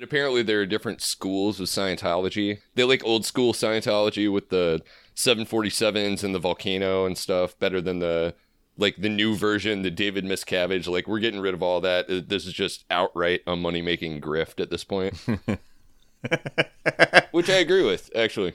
And apparently, there are different schools of Scientology. They like old school Scientology with the 747s and the volcano and stuff better than the like the new version, the David Miscavige. Like we're getting rid of all that. Uh, This is just outright a money making grift at this point, which I agree with actually.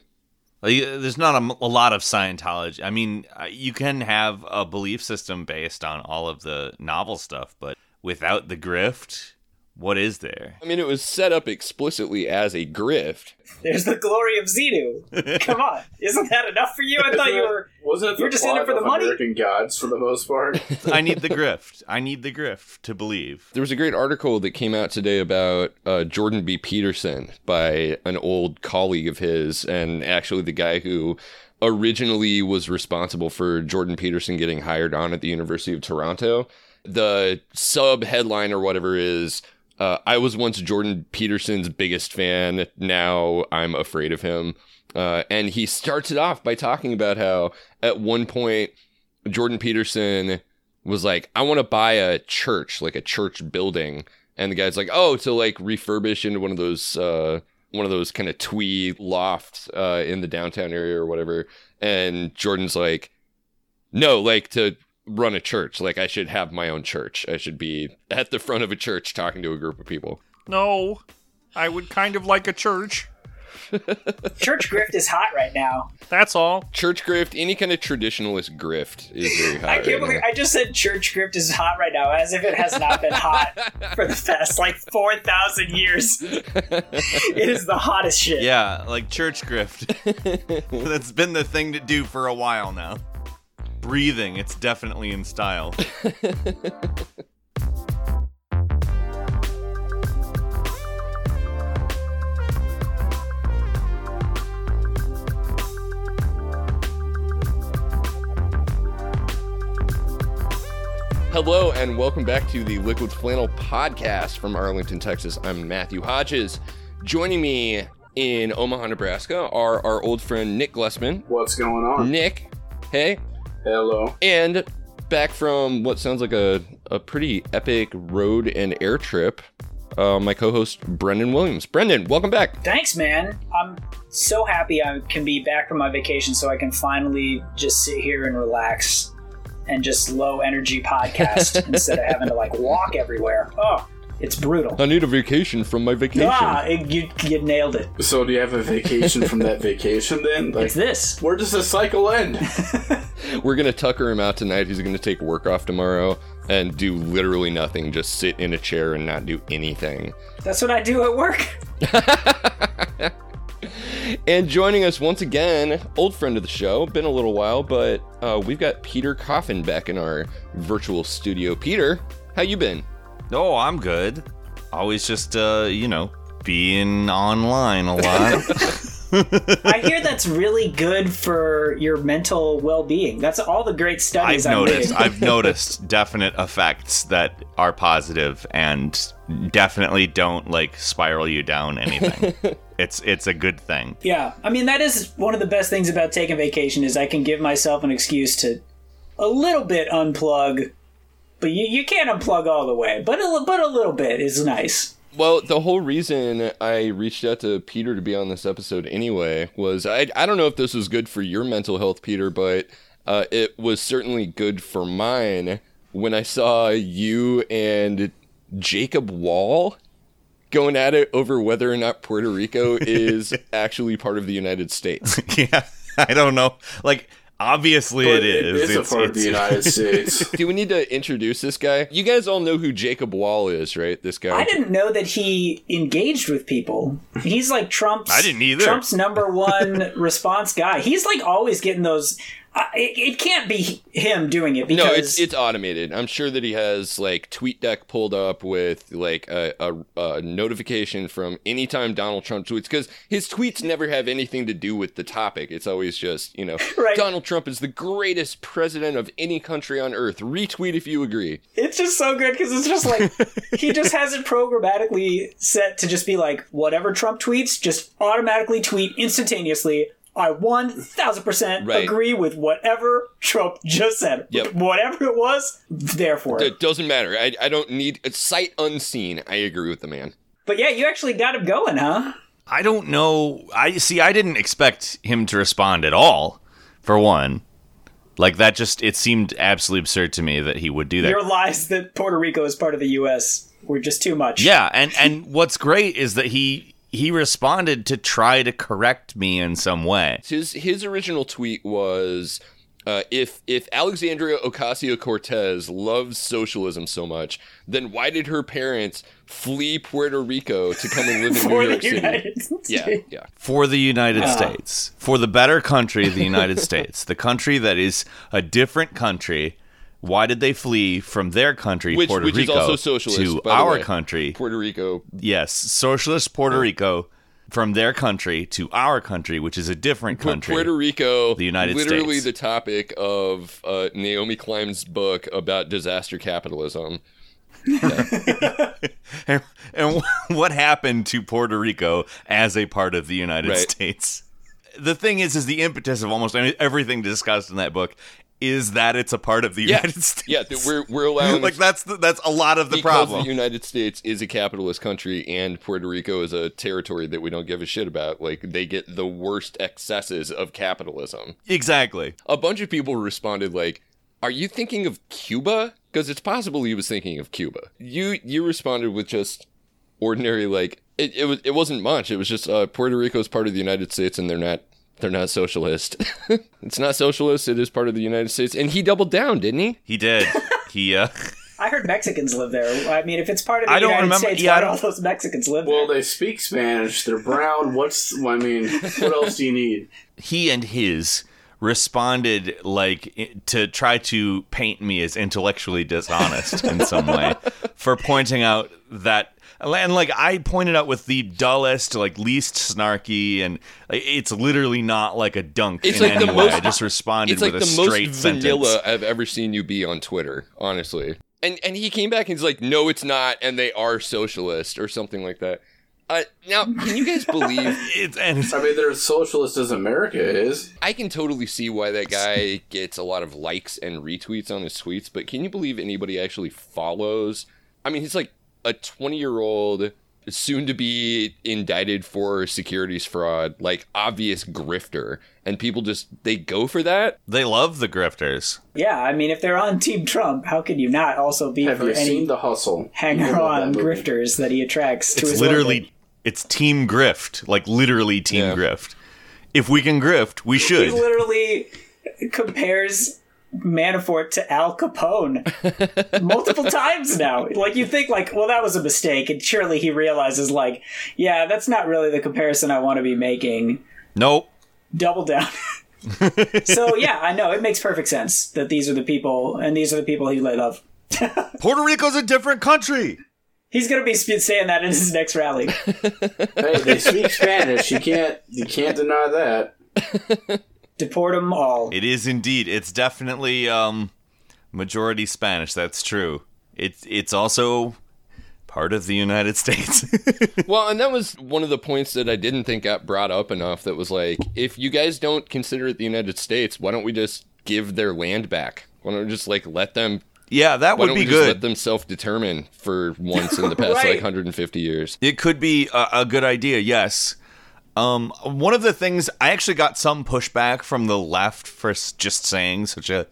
Like, uh, there's not a lot of Scientology. I mean, uh, you can have a belief system based on all of the novel stuff, but without the grift, what is there? I mean, it was set up explicitly as a grift. There's the glory of Xenu. Come on, isn't that enough for you? I thought you were. Wasn't it You're just in it for the money? American Gods for the most part? I need the grift. I need the grift to believe. There was a great article that came out today about uh, Jordan B. Peterson by an old colleague of his, and actually the guy who originally was responsible for Jordan Peterson getting hired on at the University of Toronto. The sub headline or whatever is uh, I was once Jordan Peterson's biggest fan. Now I'm afraid of him. Uh, and he starts it off by talking about how at one point Jordan Peterson was like, I want to buy a church, like a church building. And the guy's like, oh, to like refurbish into one of those, uh, one of those kind of twee lofts uh, in the downtown area or whatever. And Jordan's like, no, like to run a church. Like I should have my own church. I should be at the front of a church talking to a group of people. No, I would kind of like a church. Church grift is hot right now. That's all. Church grift, any kind of traditionalist grift is very hot. I can't right believe now. I just said church grift is hot right now, as if it has not been hot for the past like four thousand years. it is the hottest shit. Yeah, like church grift. That's been the thing to do for a while now. Breathing, it's definitely in style. Hello and welcome back to the Liquid Flannel podcast from Arlington, Texas. I'm Matthew Hodges. Joining me in Omaha, Nebraska are our old friend Nick Glessman. What's going on? Nick, hey, Hello. and back from what sounds like a, a pretty epic road and air trip, uh, my co-host Brendan Williams. Brendan, welcome back. Thanks, man. I'm so happy I can be back from my vacation, so I can finally just sit here and relax and just low energy podcast instead of having to like walk everywhere. Oh, it's brutal. I need a vacation from my vacation. Ah, it, you, you nailed it. So, do you have a vacation from that vacation then? Like, It's this. where does the cycle end? We're gonna tucker him out tonight. He's gonna take work off tomorrow and do literally nothing. Just sit in a chair and not do anything. That's what I do at work. And joining us once again, old friend of the show, been a little while, but uh, we've got Peter Coffin back in our virtual studio. Peter, how you been? Oh, I'm good. Always just, uh, you know, being online a lot. I hear that's really good for your mental well-being. That's all the great I've studies I've noticed. read. I've noticed definite effects that are positive and definitely don't like spiral you down anything. it's it's a good thing. Yeah, I mean that is one of the best things about taking vacation is I can give myself an excuse to a little bit unplug, but you, you can't unplug all the way. But a, but a little bit is nice. Well, the whole reason I reached out to Peter to be on this episode anyway was I, I don't know if this was good for your mental health, Peter, but uh, it was certainly good for mine when I saw you and Jacob Wohl going at it over whether or not Puerto Rico is actually part of the United States. yeah, I don't know. Like obviously But it is. It is It's- a part of the United States. Do we need to introduce this guy? You guys all know who Jacob Wohl is, right? This guy. I didn't know that he engaged with people. He's like Trump's. I didn't either. Trump's number one response guy. He's like always getting those. It, it can't be him doing it because No, it's it's automated. I'm sure that he has like TweetDeck pulled up with like a, a, a notification from anytime Donald Trump tweets because his tweets never have anything to do with the topic. It's always just you know Right. Donald Trump is the greatest president of any country on earth. Retweet if you agree. It's just so good because it's just like he just has it programmatically set to just be like whatever Trump tweets, just automatically tweet instantaneously. I one thousand percent Right. agree with whatever Trump just said. Yep. Whatever it was, therefore. It doesn't matter. I, I don't need it's sight unseen. I agree with the man. But yeah, you actually got him going, huh? I don't know. I see. I didn't expect him to respond at all. For one, like that, just it seemed absolutely absurd to me that he would do that. Your lies that Puerto Rico is part of the U.S. were just too much. Yeah, and and what's great is that he he responded to try to correct me in some way. His his original tweet was uh, if if Alexandria Ocasio Cortez loves socialism so much, then why did her parents flee Puerto Rico to come and live in New York the City? United States. Yeah, yeah. For the United Ah. States, for the better country, the United States, the country that is a different country. Why did they flee from their country, Which- Puerto which is Rico, also socialist, to our way. country? Puerto Rico. Yes, socialist Puerto Rico from their country to our country, which is a different country. Puerto Rico, The United literally States. the topic of uh, Naomi Klein's book about disaster capitalism. and, and what happened to Puerto Rico as a part of the United Right. States? The thing is, is the impetus of almost everything discussed in that book is that it's a part of the Yeah, United States. yeah. We're we're allowing like that's the, that's a lot of the because problem. the United States is a capitalist country and Puerto Rico is a territory that we don't give a shit about. Like they get the worst excesses of capitalism. exactly. A bunch of people responded like, "Are you thinking of Cuba?" Because it's possible he was thinking of Cuba. You you responded with just ordinary like it, it was it wasn't much. It was just uh, Puerto Rico is part of the United States and they're not they're not socialist. it's not socialist. It is part of the United States. And he doubled down, didn't he? He did. he uh, I heard Mexicans live there. I mean, if it's part of the I don't United remember- States, yeah, why do don't- all those Mexicans live Well, there? they speak Spanish. They're brown. What's? I mean, what else do you need? he and his responded like to try to paint me as intellectually dishonest in some way for pointing out that and like I pointed out with the dullest like least snarky and like, it's literally not like a dunk It's in like any the way. most- I just responded It's like with a the most straight vanilla sentence. I've ever seen you be on Twitter, honestly. And and he came back and he's like, "No, it's not, and they are socialist or something like that." Uh, now, can you guys believe? It's, and it's, I mean, they're as socialist as America is. I can totally see why that guy gets a lot of likes and retweets on his tweets, but can you believe anybody actually follows? I mean, he's like a 20 year old, soon to be indicted for securities fraud, like obvious grifter, and people just they go for that. they love the grifters. yeah, I mean, if they're on Team Trump, how could you not also be Have for you any seen The Hustle? hanger on that grifters that he attracts to It's his literally orbit? it's team grift, like literally team Yeah. grift. If we can grift, we should. He should. literally compares Manafort to Al Capone multiple times now. Like you think like, well that was a mistake and surely he realizes like, yeah, that's not really the comparison I want to be making. Nope. Double down. so yeah, I know it makes perfect sense that these are the people and these are the people he love. Puerto Rico's a different country. He's gonna be saying that in his next rally. Hey, they speak Spanish. You can't. You can't deny that. Deport them all. It is indeed. It's definitely um, majority Spanish. That's true. It's it's also part of the United States. Well, and that was one of the points that I didn't think got brought up enough. That was like, if you guys don't consider it the United States, why don't we just give their land back? Why don't we just like let them? yeah, that Why would don't be we just let them self-determine for once in the past Right. like 150 years? It could be a, a good idea. Yes. Um, one of the things I actually got some pushback from the left for just saying such a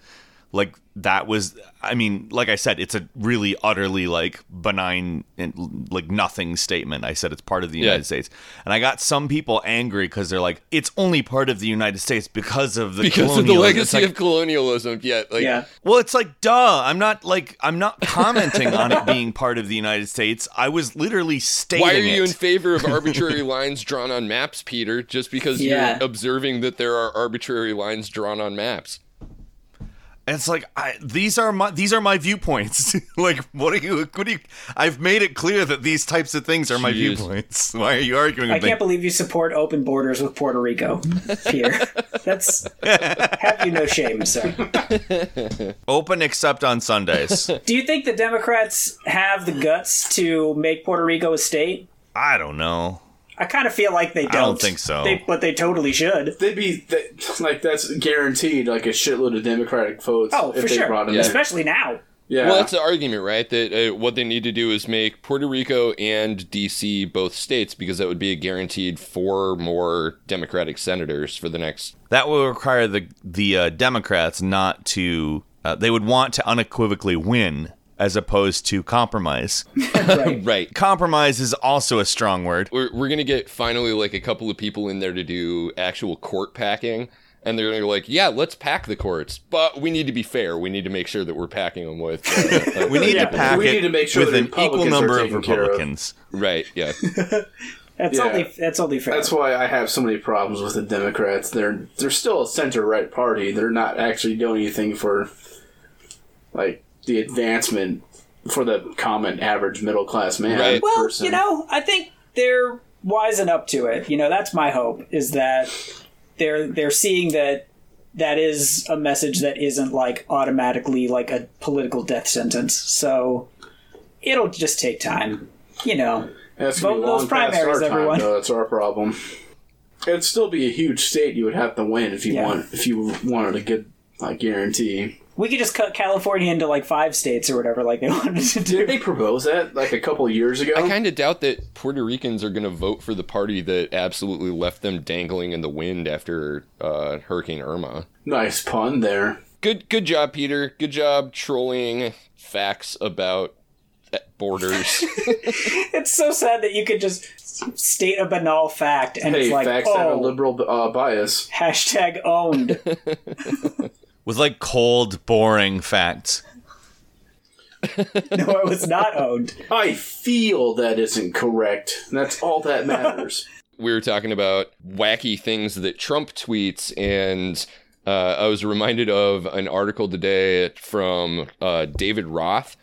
like that was I mean, like I said, it's a really utterly like benign and like nothing statement. I said it's part of the Yeah. United States, and I got some people angry because they're like, it's only part of the United States because of the Because of the legacy like, of colonialism. Yeah, like Yeah. well, it's like, duh. I'm not like I'm not commenting on it being part of the United States. I was literally stating Why are you it. in favor of arbitrary lines drawn on maps, Peter? Just because Yeah. you're observing that there are arbitrary lines drawn on maps. And it's like I, these are my these are my viewpoints. like, what are you? What do you? I've made it clear that these types of things are my viewpoints. Why are you arguing I with can't believe you support open borders with Puerto Rico, Peter. That's have you no shame, sir. Open except on Sundays. Do you think the Democrats have the guts to make Puerto Rico a state? I don't know. I kind of feel like they don't. I don't think so. They, but they totally should. They'd be they, like that's guaranteed. Like a shitload of Democratic votes. Oh, if for they sure. brought him Yeah. Especially now. Yeah. Well, that's the argument, right? That uh, what they need to do is make Puerto Rico and DC both states because that would be a guaranteed four more Democratic senators for the next. That will require the the uh, Democrats not to. Uh, they would want to unequivocally win as opposed to compromise. Right. compromise is also a strong word. We're, we're going to get finally like a couple of people in there to do actual court packing. And they're going to be like, yeah, let's pack the courts. But we need to be fair. We need to make sure that we're packing them with. Uh, We need Yeah, to pack we it need to make sure with an equal number of taken care of. Republicans. right. Yeah. That's Yeah. only that's only fair. That's why I have so many problems with the Democrats. They're they're still a center right party. They're not actually doing anything for like the advancement for the common average middle class man. Right. well, person. you know, I think they're wising up to it. You know, that's my hope is that they're they're seeing that that is a message that isn't like automatically like a political death sentence. So it'll just take time. You know. That's gonna be vote those primaries, our time, everyone. though. That's our problem. It'd still be a huge state you would have to win if you Yeah. want if you wanted a good like guarantee. We could just cut California into like five states or whatever, like they wanted to do. Did they propose that like a couple years ago? I kind of doubt that Puerto Ricans are going to vote for the party that absolutely left them dangling in the wind after uh, Hurricane Irma. nice pun there. Good, good job, Peter. Good job trolling facts about uh, borders. It's so sad that you could just state a banal fact and Hey, it's like, facts have a oh, liberal uh, bias. hashtag owned. With like cold, boring facts. no, it was not owned. I feel that isn't correct. That's all that matters. we were talking about wacky things that Trump tweets, and uh, I was reminded of an article today from uh, David Roth,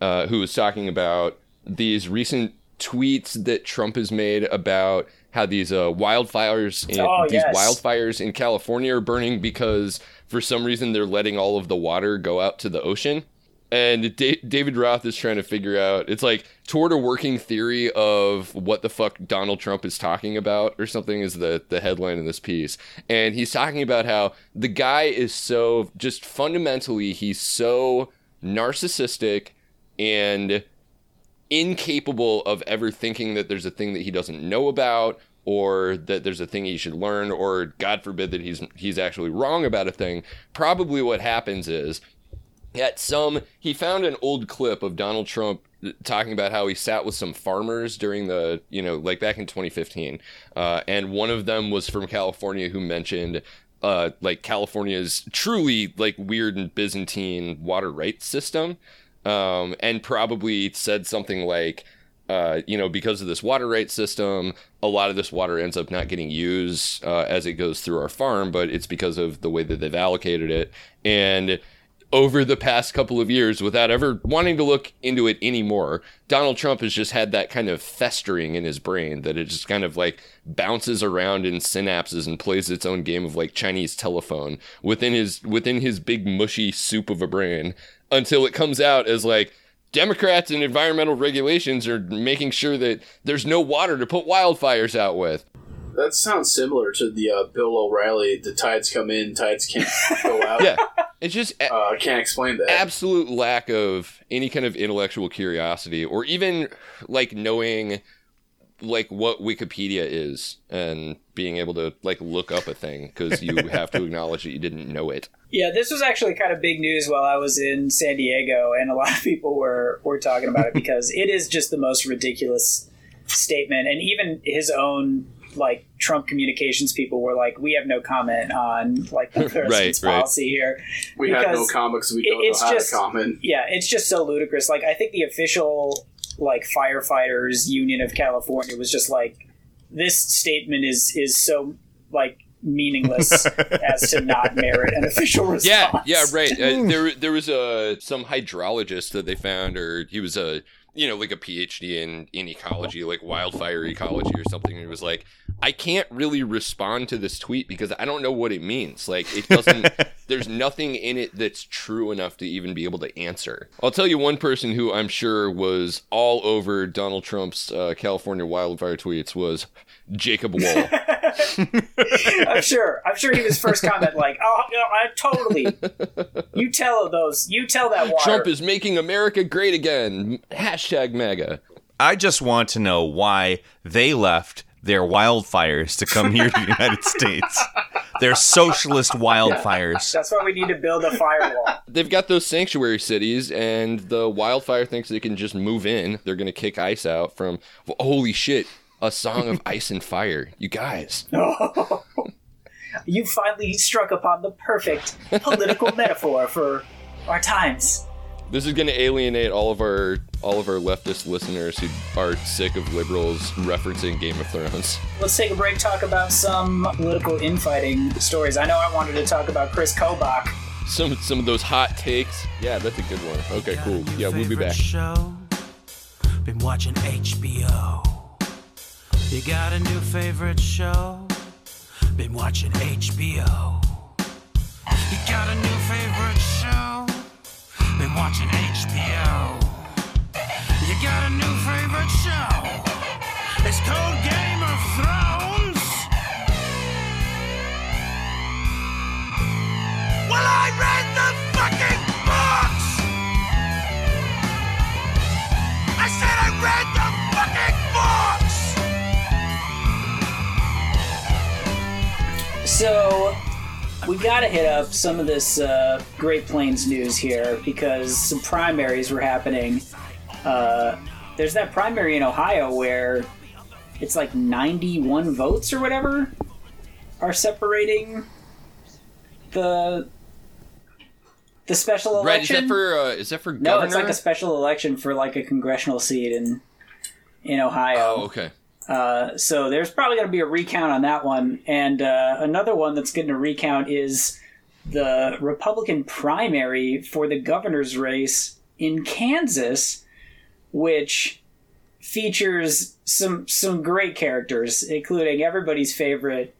uh, who was talking about these recent tweets that Trump has made about how these uh, wildfires in Oh, these yes. wildfires in California are burning because for some reason they're letting all of the water go out to the ocean. And da- David Roth is trying to figure out. It's like toward a working theory of what the fuck Donald Trump is talking about, or something. Is the the headline in this piece, and he's talking about how the guy is so just fundamentally he's so narcissistic and incapable of ever thinking that there's a thing that he doesn't know about or that there's a thing he should learn or god forbid that he's he's actually wrong about a thing probably what happens is at some he found an old clip of Donald Trump talking about how he sat with some farmers during the you know like back in 2015 uh, and one of them was from California who mentioned uh, like California's truly like weird and Byzantine water rights system um, and probably said something like uh, you know, because of this water rate system, a lot of this water ends up not getting used uh, as it goes through our farm, but it's because of the way that they've allocated it. And over the past couple of years, without ever wanting to look into it anymore, Donald Trump has just had that kind of festering in his brain that it just kind of like bounces around in synapses and plays its own game of like Chinese telephone within his within his big mushy soup of a brain until it comes out as like Democrats and environmental regulations are making sure that there's no water to put wildfires out with. That sounds similar to the uh, Bill O'Reilly. The tides come in, tides can't go out. Yeah. It's just Uh, I can't explain that. absolute lack of any kind of intellectual curiosity or even like knowing like what Wikipedia is and being able to like look up a thing because you have to acknowledge that you didn't know it. Yeah, this was actually kind of big news while I was in San Diego, and a lot of people were were talking about it because it is just the most ridiculous statement, and even his own like Trump communications people were like, "We have no comment on like the president's right. policy here." we have no because comics. We don't it's know how just- to comment. Yeah, it's just so ludicrous. Like, I think the official like firefighters union of California was just like, "This statement is is so like." Meaningless as to not merit an official response. Yeah, yeah, right. Uh, there, there was a some hydrologist that they found, or he was a, you know, like a PhD in in ecology, like wildfire ecology or something. And he was like, I can't really respond to this tweet because I don't know what it means. Like it doesn't there's nothing in it that's true enough to even be able to answer. I'll tell you one person who I'm sure was all over Donald Trump's uh, California wildfire tweets was Jacob Wohl. I'm sure. I'm sure he was first comment like, "Oh, you know, I totally." You tell those. You tell that water. Trump is making America great again. Hashtag MAGA. I just want to know why they left their wildfires to come here to the United States. Their socialist wildfires. That's why we need to build a firewall. They've got those sanctuary cities, and the wildfire thinks they can just move in. They're going to kick ice out from. Holy shit! A song of ice and fire. You guys. you finally struck upon the perfect political metaphor for our times. This is going to alienate all of our all of our leftist listeners who are sick of liberals referencing Game of Thrones. Let's take a break. Talk about some political infighting stories. I know I wanted to talk about Chris Kobach. Some some of those hot takes. Yeah, that's a good one. Okay, cool. Yeah, we'll be back. Show. Been watching HBO. You got a new favorite show? Been watching HBO. You got a new favorite show? Been watching HBO. You got a new favorite show? It's called Game of Thrones. Well, I read the fucking books. I said I read the So we got to hit up some of this uh, Great Plains news here because some primaries were happening. Uh, there's that primary in Ohio where it's like 91 votes or whatever are separating the the special Right? Is election. that for uh, is that for governor? no, it's like a special election for like a congressional seat in in Ohio. oh, okay. Uh, so there's probably going to be a recount on that one. And uh, another one that's getting a recount is the Republican primary for the governor's race in Kansas, which features some some great characters, including everybody's favorite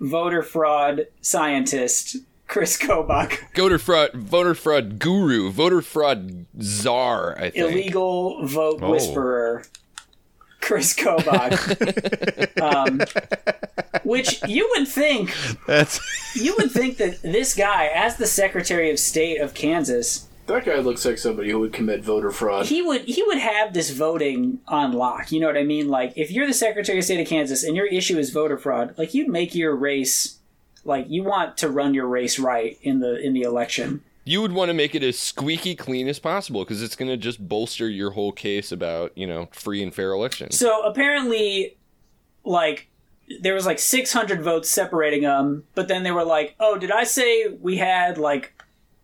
voter fraud scientist Chris Kobach, Voter fraud, voter fraud guru, voter fraud czar. I think. illegal vote Oh. Whisperer Chris Kobach. um, which you would think That's you would think that this guy, as the Secretary of State of Kansas, That guy looks like somebody who would commit voter fraud. he would he would have this voting on lock. You know what I mean? Like if you're the Secretary of State of Kansas and your issue is voter fraud, like you'd make your race like you want to run your race right in the in the election. You would want to make it as squeaky clean as possible because it's going to just bolster your whole case about you know free and fair elections. So apparently, like there was like 600 votes separating them, but then they were like, "Oh, did I say we had like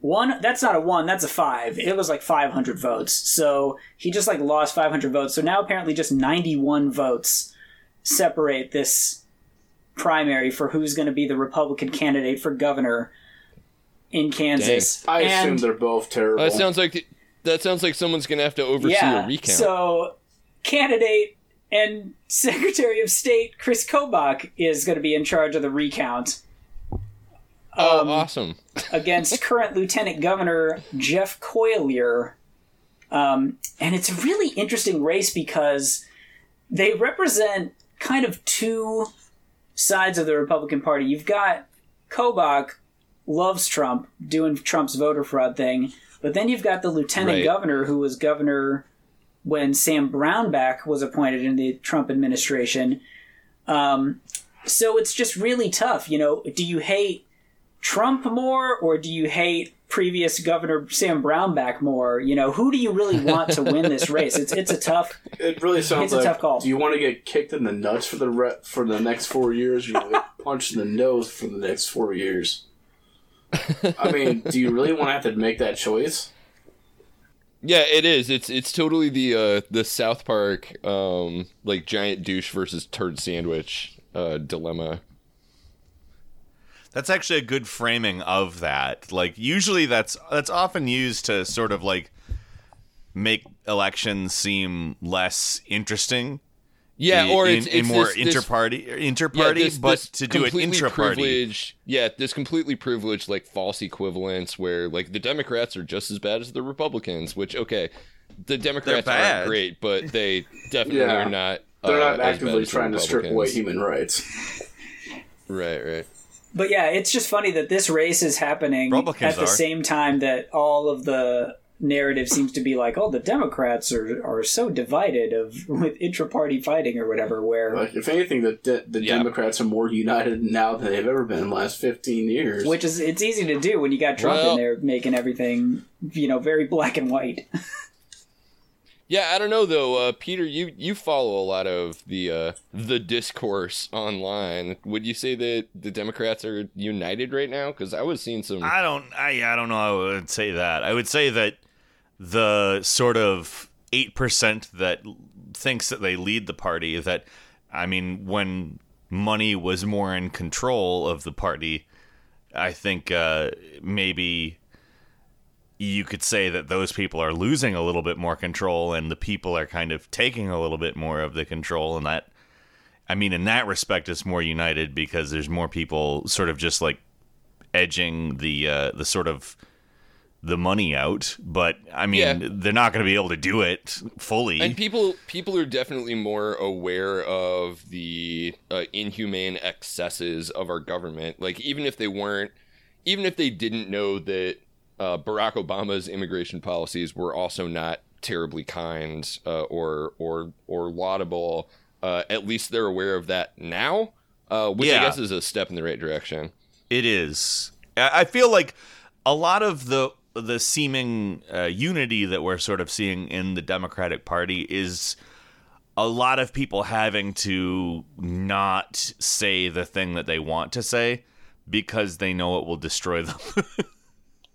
one? That's not a one. That's a five. It was like 500 votes." So he just like lost 500 votes. So now apparently just 91 votes separate this primary for who's going to be the Republican candidate for governor in Kansas. I assume they're both terrible. that sounds like that sounds like someone's going to have to oversee a recount. So, candidate and Secretary of State Chris Kobach is going to be in charge of the recount oh, um, awesome! against current Lieutenant Governor Jeff Colyer. Um, and it's a really interesting race because they represent kind of two sides of the Republican Party. You've got Kobach loves Trump, doing Trump's voter fraud thing, but then you've got the lieutenant Right. governor who was governor when Sam Brownback was appointed in the Trump administration. Um, so it's just really tough. You know, do you hate Trump more or do you hate previous Governor Sam Brownback more? You know, who do you really want to win this race? It's it's a tough. It really sounds It's a tough call. Do you want to get kicked in the nuts for the re- for the next four years? Or you want to get punched in the nose for the next four years? I mean, do you really want to have to make that choice? Yeah, it is. It's it's totally the uh, the South Park um, like giant douche versus turd sandwich uh, dilemma. That's actually a good framing of that. Like usually that's that's often used to sort of like make elections seem less interesting. Yeah, i- or in, it's, in more this- this- inter-party, yeah, inter-party, this- but this to do it completely intra-party. privileged- Yeah, this completely privileged like false equivalence where like the Democrats are just as bad as the Republicans. Which okay, the Democrats aren't great, but they definitely Yeah. are not. They're uh, not actively trying to strip away human rights. Right, right. But yeah, it's just funny that this race is happening at the are. same time that all of the narrative seems to be like, oh, the Democrats are, are so divided of with intra-party fighting or whatever. Where Like, if anything, the de- the Yeah. Democrats are more united now than they've ever been in the last fifteen years. which is it's easy to do when you got Trump Well- in there making everything you know very black and white. Yeah, I don't know though, uh, Peter. You you follow a lot of the uh, the discourse online. Would you say that the Democrats are united right now? Because I was seeing some. I don't. I I don't know. I would say that. I would say that the sort of eight percent that thinks that they lead the party. That I mean, when money was more in control of the party, I think uh, maybe you could say that those people are losing a little bit more control, and the people are kind of taking a little bit more of the control, and that. I mean, in that respect, it's more united because there's more people sort of just like edging the uh, the sort of the money out, but I mean Yeah. they're not going to be able to do it fully. And people people are definitely more aware of the uh, inhumane excesses of our government. Like even if they weren't, even if they didn't know that uh, Barack Obama's immigration policies were also not terribly kind uh, or or or laudable, uh, at least they're aware of that now, uh, which I guess is a step in the right direction. It is. I feel like a lot of the the seeming uh, unity that we're sort of seeing in the Democratic Party is a lot of people having to not say the thing that they want to say because they know it will destroy them.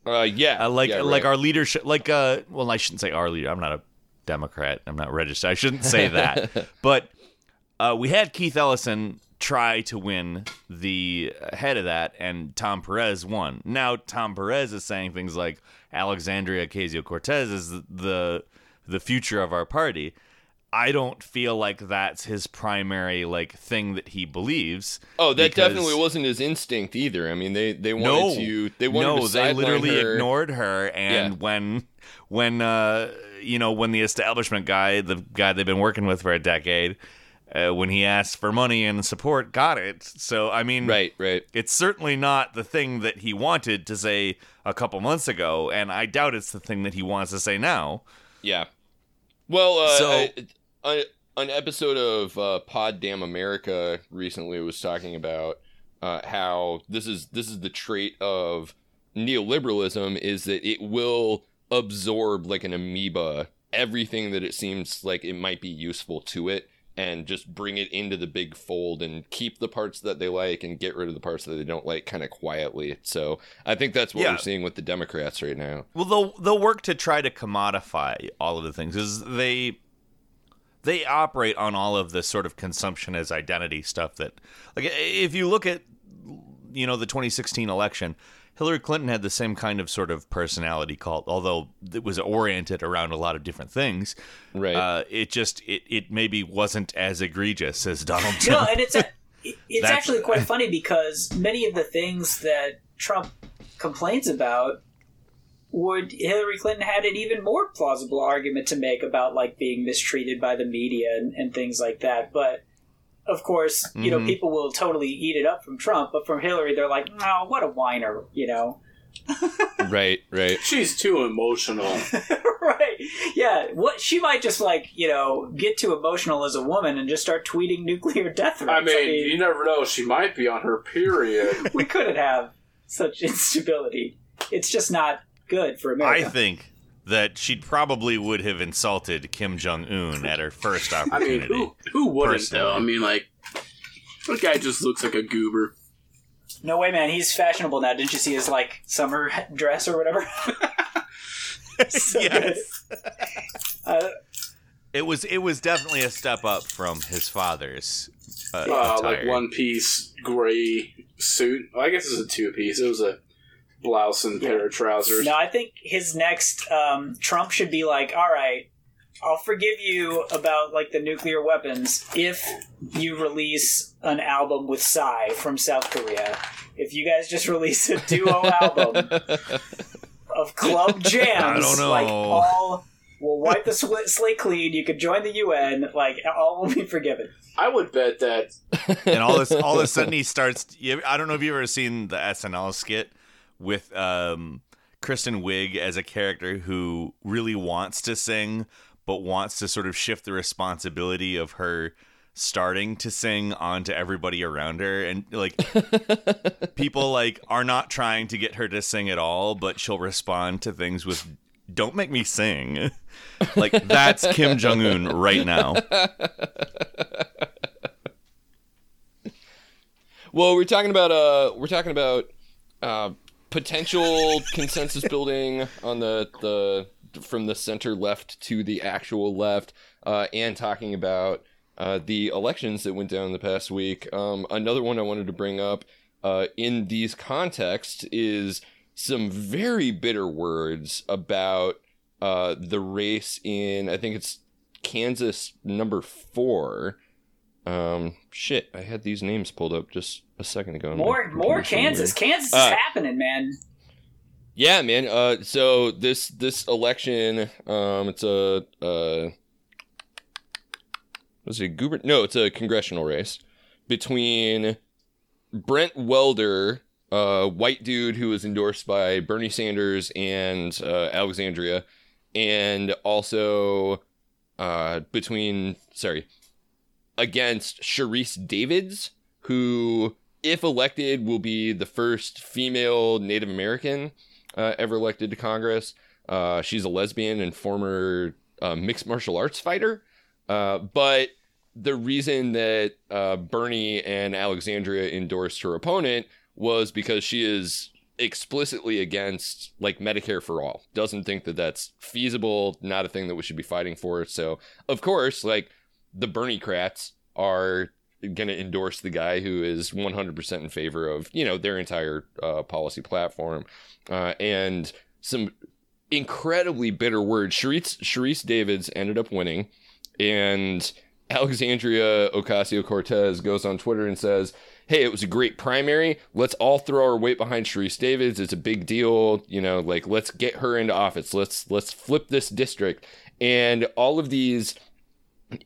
Uh, yeah, Uh, like yeah, like our leadership like uh well I shouldn't say our leader I'm not a Democrat I'm not registered I shouldn't say that. But uh, we had Keith Ellison try to win the head of that and Tom Perez won now Tom Perez is saying things like Alexandria Ocasio Cortez is the, the future of our party I don't feel like that's his primary like thing that he believes Oh, that because- definitely wasn't his instinct either. I mean, they they wanted no, to they wanted no, to they literally her. ignored her. And Yeah. when, when, uh, you know, when the establishment guy, the guy they've been working with for a decade, uh, when he asked for money and support, got it. So I mean, Right, right. It's certainly not the thing that he wanted to say a couple months ago, and I doubt it's the thing that he wants to say now. Yeah. Well, uh, So- I- I- an episode of uh, Pod Damn America recently was talking about uh, how this is this is the trait of neoliberalism is that it will absorb like an amoeba everything that it seems like it might be useful to it and just bring it into the big fold and keep the parts that they like and get rid of the parts that they don't like kind of quietly. So I think that's what Yeah. we're seeing with the Democrats right now. Well, they'll they'll work to try to commodify all of the things. Is they they operate on all of this sort of consumption as identity stuff. That like if you look at you know the 2016 election, Hillary Clinton had the same kind of sort of personality cult, although it was oriented around a lot of different things. Right. Uh, it just it it maybe wasn't as egregious as Donald Trump. No, and it's a, it's actually quite funny because many of the things that Trump complains about would Hillary Clinton had an even more plausible argument to make about like being mistreated by the media and, and things like that. But of course, you know, Mhm. people will totally eat it up from Trump, but from Hillary, they're like, "Oh, what a whiner," you know. right, right. She's too emotional. right? Yeah. What she might just like, you know, get too emotional as a woman and just start tweeting nuclear death threats. I mean, you never know. She might be on her period. we couldn't have such instability. It's just not good for America. I think that she probably would have insulted Kim Jong Un at her first opportunity. I mean, who who wouldn't Personally. though? I mean, like, that guy just looks like a goober. no way, man. He's fashionable now. Didn't you see his like summer dress or whatever? So yes. good. Uh, It was it was definitely a step up from his father's uh, Uh, attire. like one piece gray suit. Well, I guess it's a two piece. It was a blouse and pair of trousers. no, I think his next um, Trump should be like, all right, I'll forgive you about like the nuclear weapons if you release an album with Psy from South Korea. If you guys just release a duo album of club jams, I don't know. like all will wipe the sl- slate clean. You can join the UN. Like all will be forgiven. I would bet that and all this all of a sudden he starts you, i don't know if you've ever seen the snl skit with um kristen wiig as a character who really wants to sing but wants to sort of shift the responsibility of her starting to sing onto everybody around her. And like people like are not trying to get her to sing at all but she'll respond to things with don't make me sing. Like that's kim jong-un right now. Well, we're talking about uh, we're talking about uh, potential consensus building on the the from the center left to the actual left, uh, and talking about uh, the elections that went down the past week. Um, another one I wanted to bring up uh, in these contexts is some very bitter words about uh, the race in I think it's Kansas number four. Um, shit, I had these names pulled up just a second ago. More, more Kansas. weird. Kansas is Uh, happening, man. Yeah, man. Uh, so this this election, um, it's a uh, was it guber? No, it's a congressional race between Brent Welder, a white dude who was endorsed by Bernie Sanders and uh, Alexandria, and also uh, between sorry against Sharice Davids, who, if elected, will be the first female Native American uh, ever elected to Congress. Uh, she's a lesbian and former uh, mixed martial arts fighter. Uh, but the reason that uh, Bernie and Alexandria endorsed her opponent was because she is explicitly against like Medicare for all. Doesn't think that that's feasible, not a thing that we should be fighting for. So, of course, like the Bernie crats are going to endorse the guy who is 100% in favor of, you know, their entire uh, policy platform. Uh, and some incredibly bitter words. Sharice, Sharice Davids ended up winning. And Alexandria Ocasio Cortez goes on Twitter and says, Hey, it was a great primary. Let's all throw our weight behind Sharice Davids. It's a big deal. You know, like let's get her into office. Let's let's flip this district. And all of these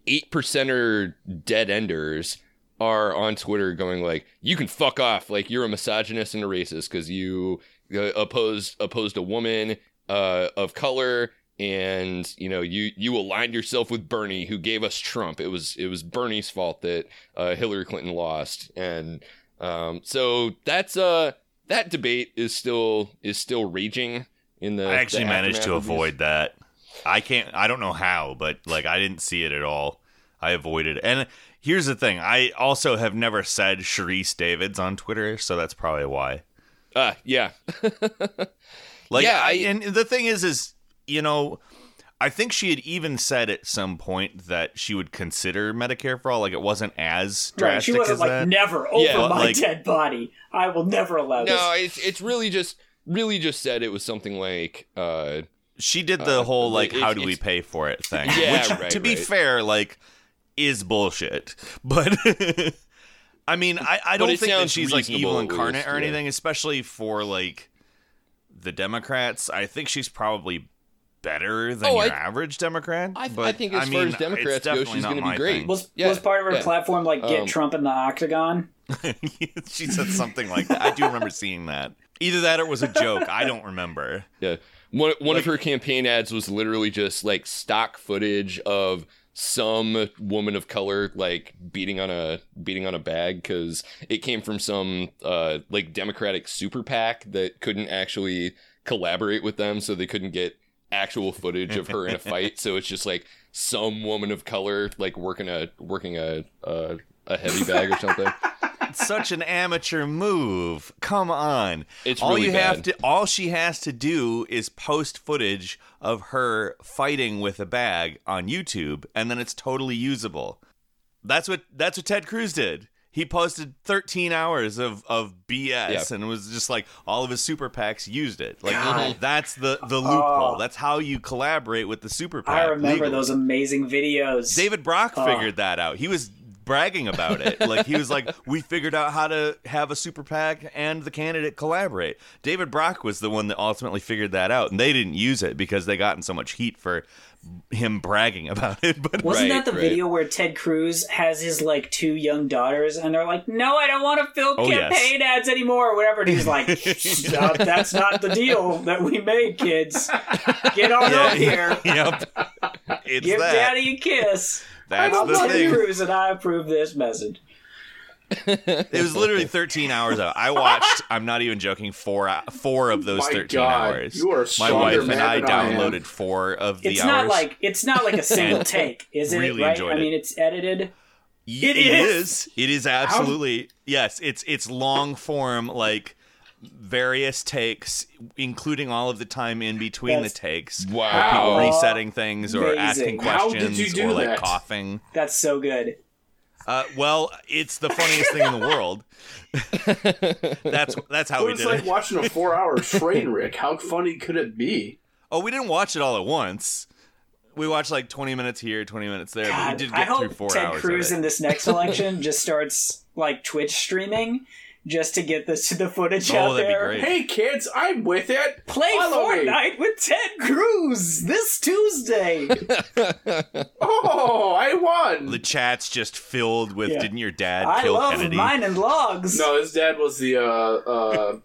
eight percenter dead enders are on Twitter going like, "You can fuck off! Like you're a misogynist and a racist because you uh, opposed opposed a woman uh, of color, and you know you you aligned yourself with Bernie, who gave us Trump. It was it was Bernie's fault that uh, Hillary Clinton lost, and um, so that's uh that debate is still is still raging in the. I actually the managed to aftermath of these- avoid that. I can't. I don't know how, but like I didn't see it at all. I avoided. it. And here's the thing: I also have never said Sharice Davids on Twitter, so that's probably why. Ah, yeah. Like, Yeah, I, I- and the thing is, is you know, I think she had even said at some point that she would consider Medicare for all. Like, it wasn't as Right, she wasn't as like that. never over Yeah, my like- dead body. I will never allow this. No, it's it's really just really just said it was something like uh she did the whole like it- how do we pay for it thing Yeah, which right, to be right. fair like is bullshit but i mean i, I don't think that she's like evil incarnate least, or yeah. anything especially for like the democrats i think she's probably better than Oh, your I- average democrat I, I think as far mean, as Democrats go, definitely she's not going to my be great. thing. was Yeah, was part of her yeah. platform like get Um, Trump in the octagon? she said something like that i do remember seeing that either that or it was a joke i don't remember Yeah. One one of her campaign ads was literally just like stock footage of some woman of color like beating on a beating on a bag cuz it came from some uh like democratic super PAC that couldn't actually collaborate with them so they couldn't get actual footage of her in a fight. So it's just like some woman of color like working a working a a, a heavy bag or something such an amateur move. Come on. It's all really you have to all she has to do is post footage of her fighting with a bag on YouTube and then it's totally usable. That's what that's what Ted Cruz did. he posted 13 hours of, of BS Yeah. and it was just like all of his super PACs used it. Like God. that's the the loophole. Oh. That's how you collaborate with the super PAC. I remember legally. those amazing videos. David Brock Oh. figured that out. He was bragging about it. like he was like, "We figured out how to have a super PAC and the candidate collaborate." David Brock was the one that ultimately figured that out, and they didn't use it because they got in so much heat for him bragging about it. But Wasn't Right, that the right. video where Ted Cruz has his like two young daughters and they're like, "No, I don't want to film Oh, yes. campaign ads anymore," or whatever. And he's like, "Stop, "That's not the deal that we made, kids. Get on Yeah, up here, yep, it's give that. Daddy a kiss." That's I'm the Ted thing. Cruz, and I approve this message. It was literally 13 hours out. I watched. I'm not even joking. Four four of those My 13 God, hours. you are a My stronger wife and man I than I downloaded four of the It's hours. not like it's not like a single take, is it? really right? enjoyed I mean, it's edited. It it is? is. It is absolutely yes. It's it's long form like various takes, including all of the time in between That's- the takes. Wow. where people resetting things or asking Amazing. How questions did you do or like that? coughing. That's so good. Uh, well, it's the funniest thing in the world. that's that's how It we did like it. watching a four-hour train wreck. How funny could it be? Oh, we didn't watch it all at once. We watched like 20 minutes here, 20 minutes there, but we God, did I get through hope four Ted hours Cruz of in this next election just starts like Twitch streaming just to get this to the footage Oh, out that'd be there. great. Hey kids, I'm with it. Play Follow me. Fortnite with Ted Cruz this Tuesday. Oh, I won. The chat's just filled with Yeah. "Didn't your dad I kill love Kennedy?" mine and logs. No, his dad was the uh uh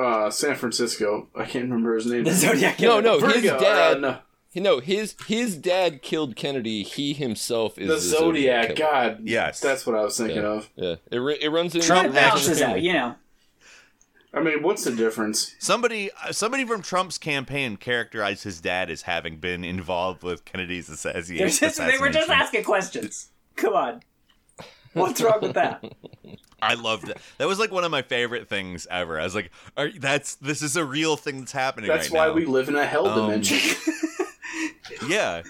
uh San Francisco. I can't remember his name. The Zodiac No, Killer. no, his Vertigo, dad. uh, no, No, his his dad killed Kennedy. He himself is the Zodiac. killer. God, Yes. that's what I was thinking Yeah. of. Yeah, it, ru- it runs in Trump It balances actually- out, you know. I mean, what's the difference? Somebody, uh, somebody from Trump's campaign characterized his dad as having been involved with Kennedy's assassination. They're just, they were just asking questions. Come on. What's wrong with that? I loved it. That was like one of my favorite things ever. I was like, Are, "That's this is a real thing that's happening That's right why now." we live in a hell Um, dimension. yeah.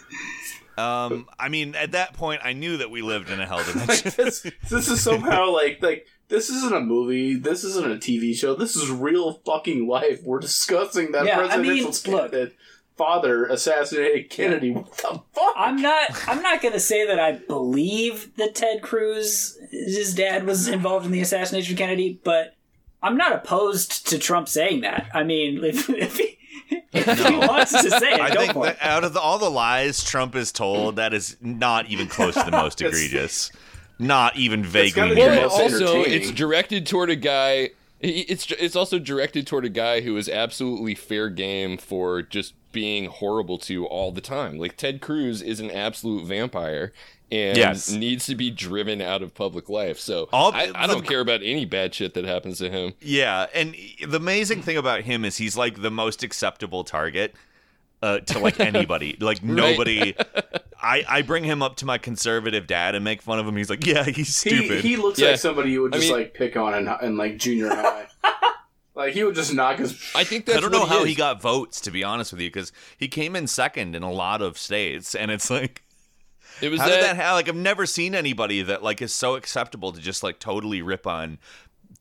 Um, I mean, at that point, I knew that we lived in a hell like dimension. this, this is somehow like like this isn't a movie. This isn't a TV show. This is real fucking life. We're discussing that Yeah, I mean, presidential look. candidate father assassinated Kennedy. What the fuck? I'm not I'm not gonna say that I believe that Ted Cruz his dad was involved in the assassination of Kennedy, but I'm not opposed to Trump saying that. I mean if, if he if he wants to say it, I think that it. out of the, all the lies Trump is told, that is not even close to the most egregious. Not even gotta vaguely be Well, the near. most also, it's directed toward a guy. It's it's also directed toward a guy who is absolutely fair game for just being horrible to all the time. Like Ted Cruz is an absolute vampire and Yes. needs to be driven out of public life. So All- I, I don't care about any bad shit that happens to him. Yeah, and the amazing thing about him is he's like the most acceptable target uh, to like anybody. like nobody. I I bring him up to my conservative dad and make fun of him. He's like, yeah, he's he stupid. he looks Yeah. like somebody you would I just mean- like pick on in, in like junior high. like he would just knock his. I think that's I don't what know how is. he got votes, to be honest with you, because he came in second in a lot of states, and it's like, It was how that, did that happen? Like, I've never seen anybody that like is so acceptable to just like totally rip on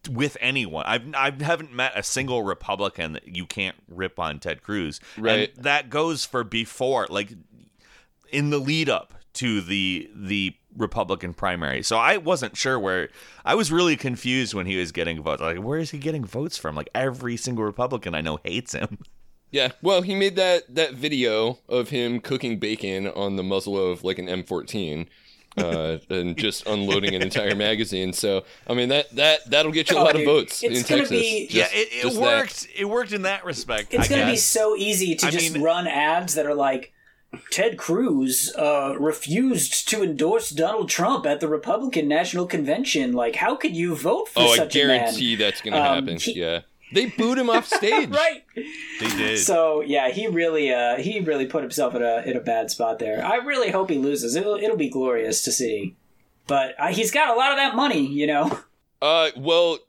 with anyone. I've I haven't met a single Republican that you can't rip on Ted Cruz. Right. And that goes for before, like in the lead up to the the Republican primary. So I wasn't sure where I was really confused when he was getting votes. Like, where is he getting votes from? Like every single Republican I know hates him. Yeah, well, he made that that video of him cooking bacon on the muzzle of like an M14, uh, and just unloading an entire magazine. So, I mean that that that'll get you a Oh, lot of votes it's in gonna Texas. be- yeah, it, it just that. worked. It worked in that respect. It's I going to be guess. so easy to I just mean- run ads that are like, Ted Cruz uh, refused to endorse Donald Trump at the Republican National Convention. Like, how could you vote for Oh, I such a man? guarantee that's gonna Um, happen. he- yeah, they booed him off stage. right. They did. So yeah, he really uh, he really put himself in a in a bad spot there. I really hope he loses. It'll it'll be glorious to see. But uh, he's got a lot of that money, you know. Uh, well,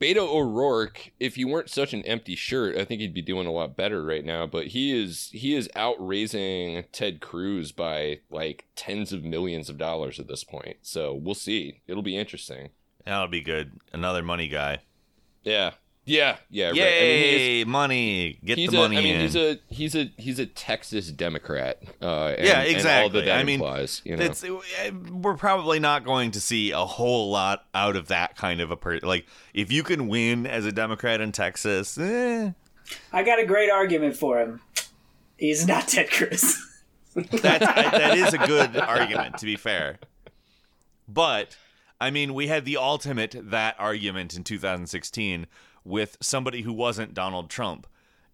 Beto O'Rourke, if he weren't such an empty shirt, I think he'd be doing a lot better right now. But he is he is outraising Ted Cruz by like tens of millions of dollars at this point. So we'll see. It'll be interesting. That'll be good. Another money guy. Yeah, yeah, yeah. right. I mean, he Yay, money! Get he's the a, money I mean, in. he's a he's a he's a Texas Democrat. Uh, and, yeah, and exactly. all that that I mean, implies, you know. it's we're probably not going to see a whole lot out of that kind of a person. Like, if you can win as a Democrat in Texas, eh, I got a great argument for him. He's not Ted Cruz. that that is a good argument. To be fair, but I mean, we had the ultimate that argument in 2016 with somebody who wasn't Donald Trump,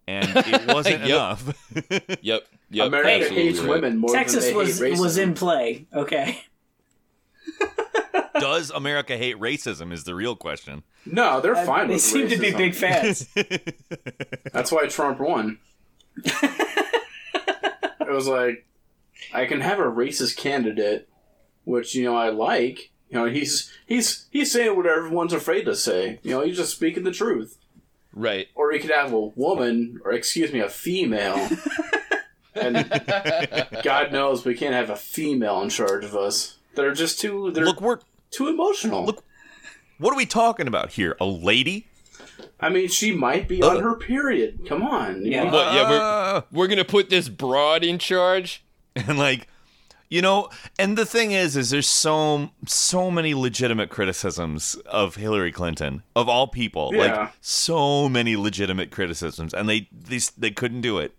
and it wasn't Yep. enough. yep, yep. America hates right. women more Texas than they was hate racism. was in play. Okay. Does America hate racism? Is the real question. No, they're uh, fine They with seem to be big fans. That's why Trump won. it was like, I can have a racist candidate, which you know I like. You know, he's he's he's saying what everyone's afraid to say. You know, he's just speaking the truth. Right. Or he could have a woman, or excuse me, a female. and God knows we can't have a female in charge of us. They're just too they're Look, we're too emotional. Look- what are we talking about here? A lady? I mean, she might be on her period. Come on. Yeah. know? Yeah, Uh, we're we're gonna put this broad in charge. and like you know and the thing is is there's so so many legitimate criticisms of hillary clinton of all people Yeah. like so many legitimate criticisms and they they, they couldn't do it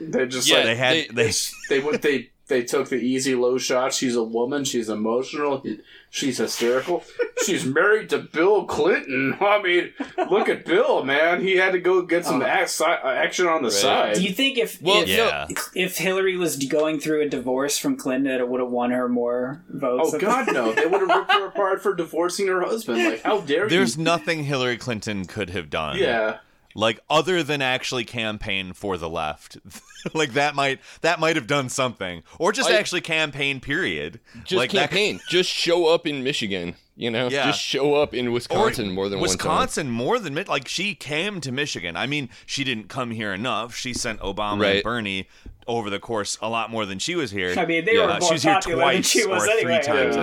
They just Yeah, like they had they- they, they they they took the easy low shot. She's a woman. She's emotional. She's hysterical. She's married to Bill Clinton. I mean, look at Bill, man. He had to go get some oh. ac- uh, action on the Right. side. Do you think if Well, if, yeah if Hillary was going through a divorce from Clinton, it would have won her more votes? oh God, no! They would have ripped her apart for divorcing her husband. Like, how dare there's you? nothing hillary clinton could have done Yeah, like other than actually campaign for the left like that might that might have done something or just I- actually campaign period Just like that campaign. Just show up in Michigan. You know, Yeah. just show up in Wisconsin more than Wisconsin more than like she came to Michigan. I mean, she didn't come here enough. She sent Obama Right. and Bernie over the course a lot more than she was here. I mean, they Yeah, were more she was here popular than twice she was or anyway. three times.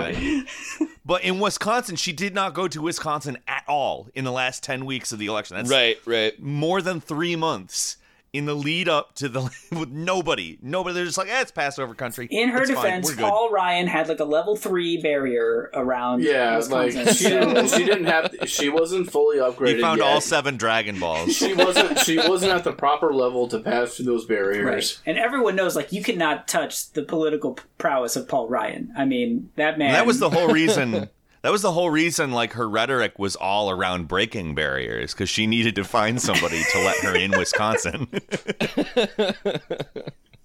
Yeah. But in Wisconsin, she did not go to Wisconsin at all in the last ten weeks of the election. That's. Right, right. more than three months in the lead up to the with nobody, nobody. They're just like, eh, it's Passover country. In her It's defense, We're. Paul Ryan had like a level three barrier around yeah. Like Wisconsin. she so- didn't. She didn't have. She wasn't fully upgraded. he found yet. all seven Dragon Balls. She wasn't. She wasn't at the proper level to pass through those barriers. Right. And everyone knows, like, you cannot touch the political prowess of Paul Ryan. I mean, that man. That was the whole reason. That was the whole reason, like her rhetoric was all around breaking barriers because she needed to find somebody to let her in Wisconsin.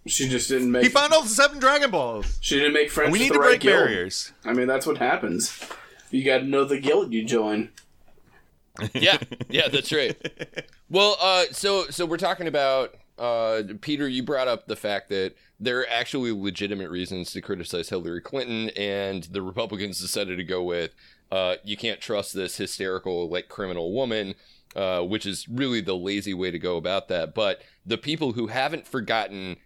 She just didn't make. he found all the seven Dragon Balls. she didn't make friends. We with need the to right break guild. barriers. I mean, that's what happens. You got to know the guild you join. yeah, yeah, that's right. Well, uh, so so we're talking about uh, Peter. You brought up the fact that there are actually legitimate reasons to criticize Hillary Clinton, and the Republicans decided to go with uh, you can't trust this hysterical like criminal woman. Uh, which is really the lazy way to go about that. But the people who haven't forgotten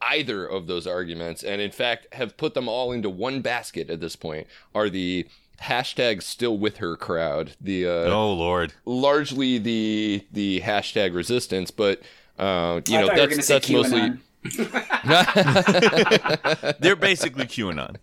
either of those arguments, and in fact have put them all into one basket at this point, are the hashtag still with her crowd. The uh, Oh Lord. largely the the hashtag resistance, but uh, you I know thought you were that's say that's mostly. They're basically QAnon.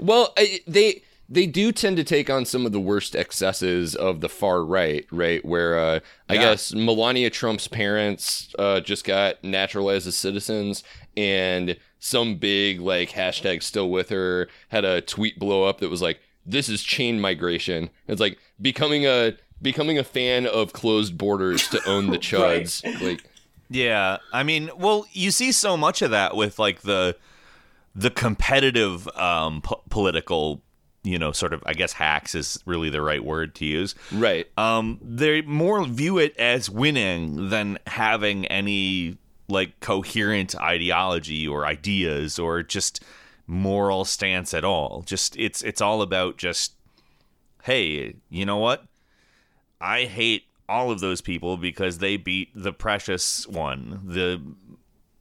well I, they they do tend to take on some of the worst excesses of the far right, right? Where uh, I Yeah. guess Melania Trump's parents uh, just got naturalized as citizens, and some big like hashtag still with her had a tweet blow up that was like, "This is chain migration." It's like becoming a becoming a fan of closed borders to own the Right. chuds, like. Yeah, I mean, well, you see so much of that with like the the competitive um, po- political, you know, sort of. I guess hacks is really the right word to use. Right. Um, they more view it as winning than having any like coherent ideology or ideas or just moral stance at all. Just it's it's all about just hey, you know what? I hate all of those people because they beat the precious one, the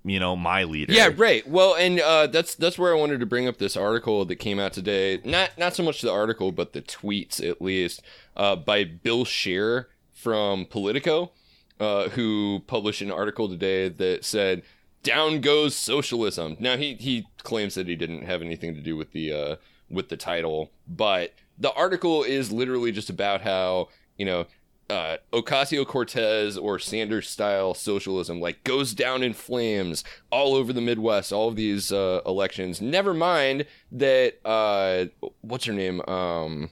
you know my leader. Yeah, right. Well, and uh, that's that's where I wanted to bring up this article that came out today. Not not so much the article, but the tweets at least uh, by Bill Scher from Politico, uh, who published an article today that said "Down goes socialism." Now he he claims that he didn't have anything to do with the uh, with the title, but the article is literally just about how you know uh, Ocasio Cortez or Sanders style socialism like goes down in flames all over the Midwest, all of these uh, elections. Never mind that uh, what's her name? Um,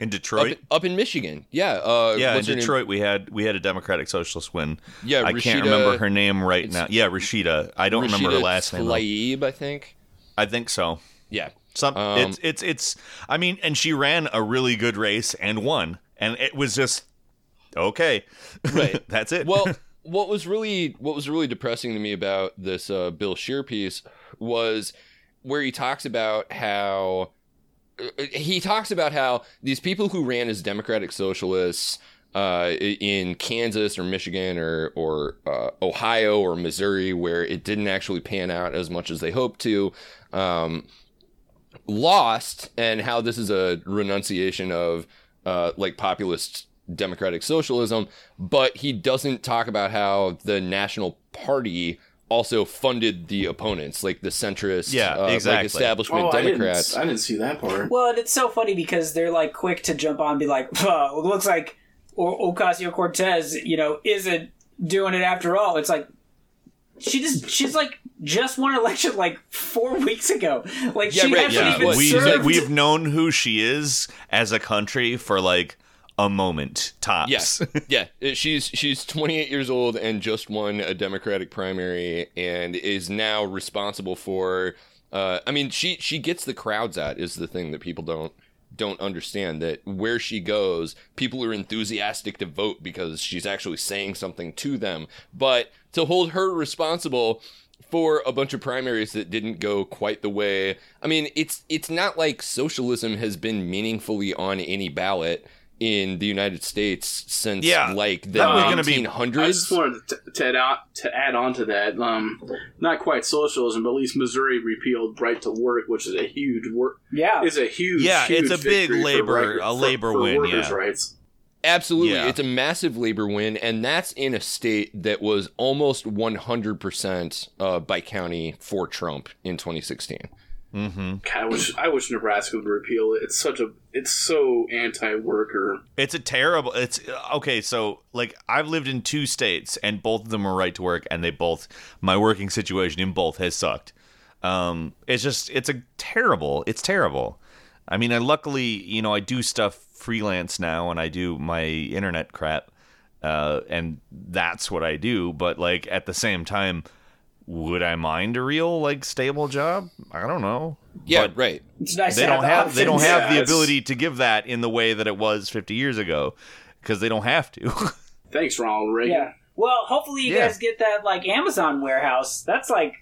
in Detroit. up in Michigan. Yeah. Uh, yeah, in her name? Detroit we had we had a Democratic Socialist win. Yeah, I Rashida- can't remember her name right now. Yeah, Rashida. I don't remember her Rashida last name. Tlaib, I think. I think so. Yeah. Some Um, it's it's it's I mean, and she ran a really good race and won. And it was just okay. Right. That's it. well, what was really what was really depressing to me about this uh, Bill Scher piece was where he talks about how uh, he talks about how these people who ran as Democratic Socialists uh, in Kansas or Michigan or or uh, Ohio or Missouri, where it didn't actually pan out as much as they hoped to. Um, lost and how this is a renunciation of uh, like populist democratic socialism but he doesn't talk about how the national party also funded the opponents like the centrist Yeah, uh, like exactly. establishment Oh, I didn't, democrats I didn't see that part. Well, and it's so funny because they're like quick to jump on and be like, oh, it looks like o- Ocasio Cortez, you know, isn't doing it after all. It's like she just she's like just won an election like four weeks ago. Like Yeah, she right, hasn't yeah. even we served. we've known who she is as a country for like a moment tops. Yes, yeah. It- She's she's 28 years old and just won a Democratic primary and is now responsible for. Uh, I mean, she she gets the crowds out is the thing that people don't don't understand that where she goes, people are enthusiastic to vote because she's actually saying something to them. But to hold her responsible for a bunch of primaries that didn't go quite the way. I mean, it's it's not like socialism has been meaningfully on any ballot in the United States since Yeah, like the that was gonna be- 1900s. I just wanted to, to add on to add on to that. Um, not quite socialism, but at least Missouri repealed right to work, which is a huge work. yeah. Is a huge Yeah, huge it's a big victory for labor- right- a labor for win, workers' yeah. rights. Absolutely. Yeah. It's a massive labor win, and that's in a state that was almost 100% uh, by county for Trump in 2016. Mm-hmm. God, I wish I wish Nebraska would repeal it. It's such a it's so anti-worker. It's a terrible. It's okay. So, like, I've lived in two states, and both of them are right to work, and they both my working situation in both has sucked. Um, it's just it's a terrible. It's terrible. I mean, I luckily you know I do stuff freelance now, and I do my internet crap, uh, and that's what I do. But like at the same time, would I mind a real like stable job? I don't know. Yeah, But- right. It's nice they to don't the have they don't have Yeah, the ability to give that in the way that it was 50 years ago because they don't have to. Thanks, Ronald Reagan. Yeah. Well, hopefully you Yeah. guys get that like Amazon warehouse. That's like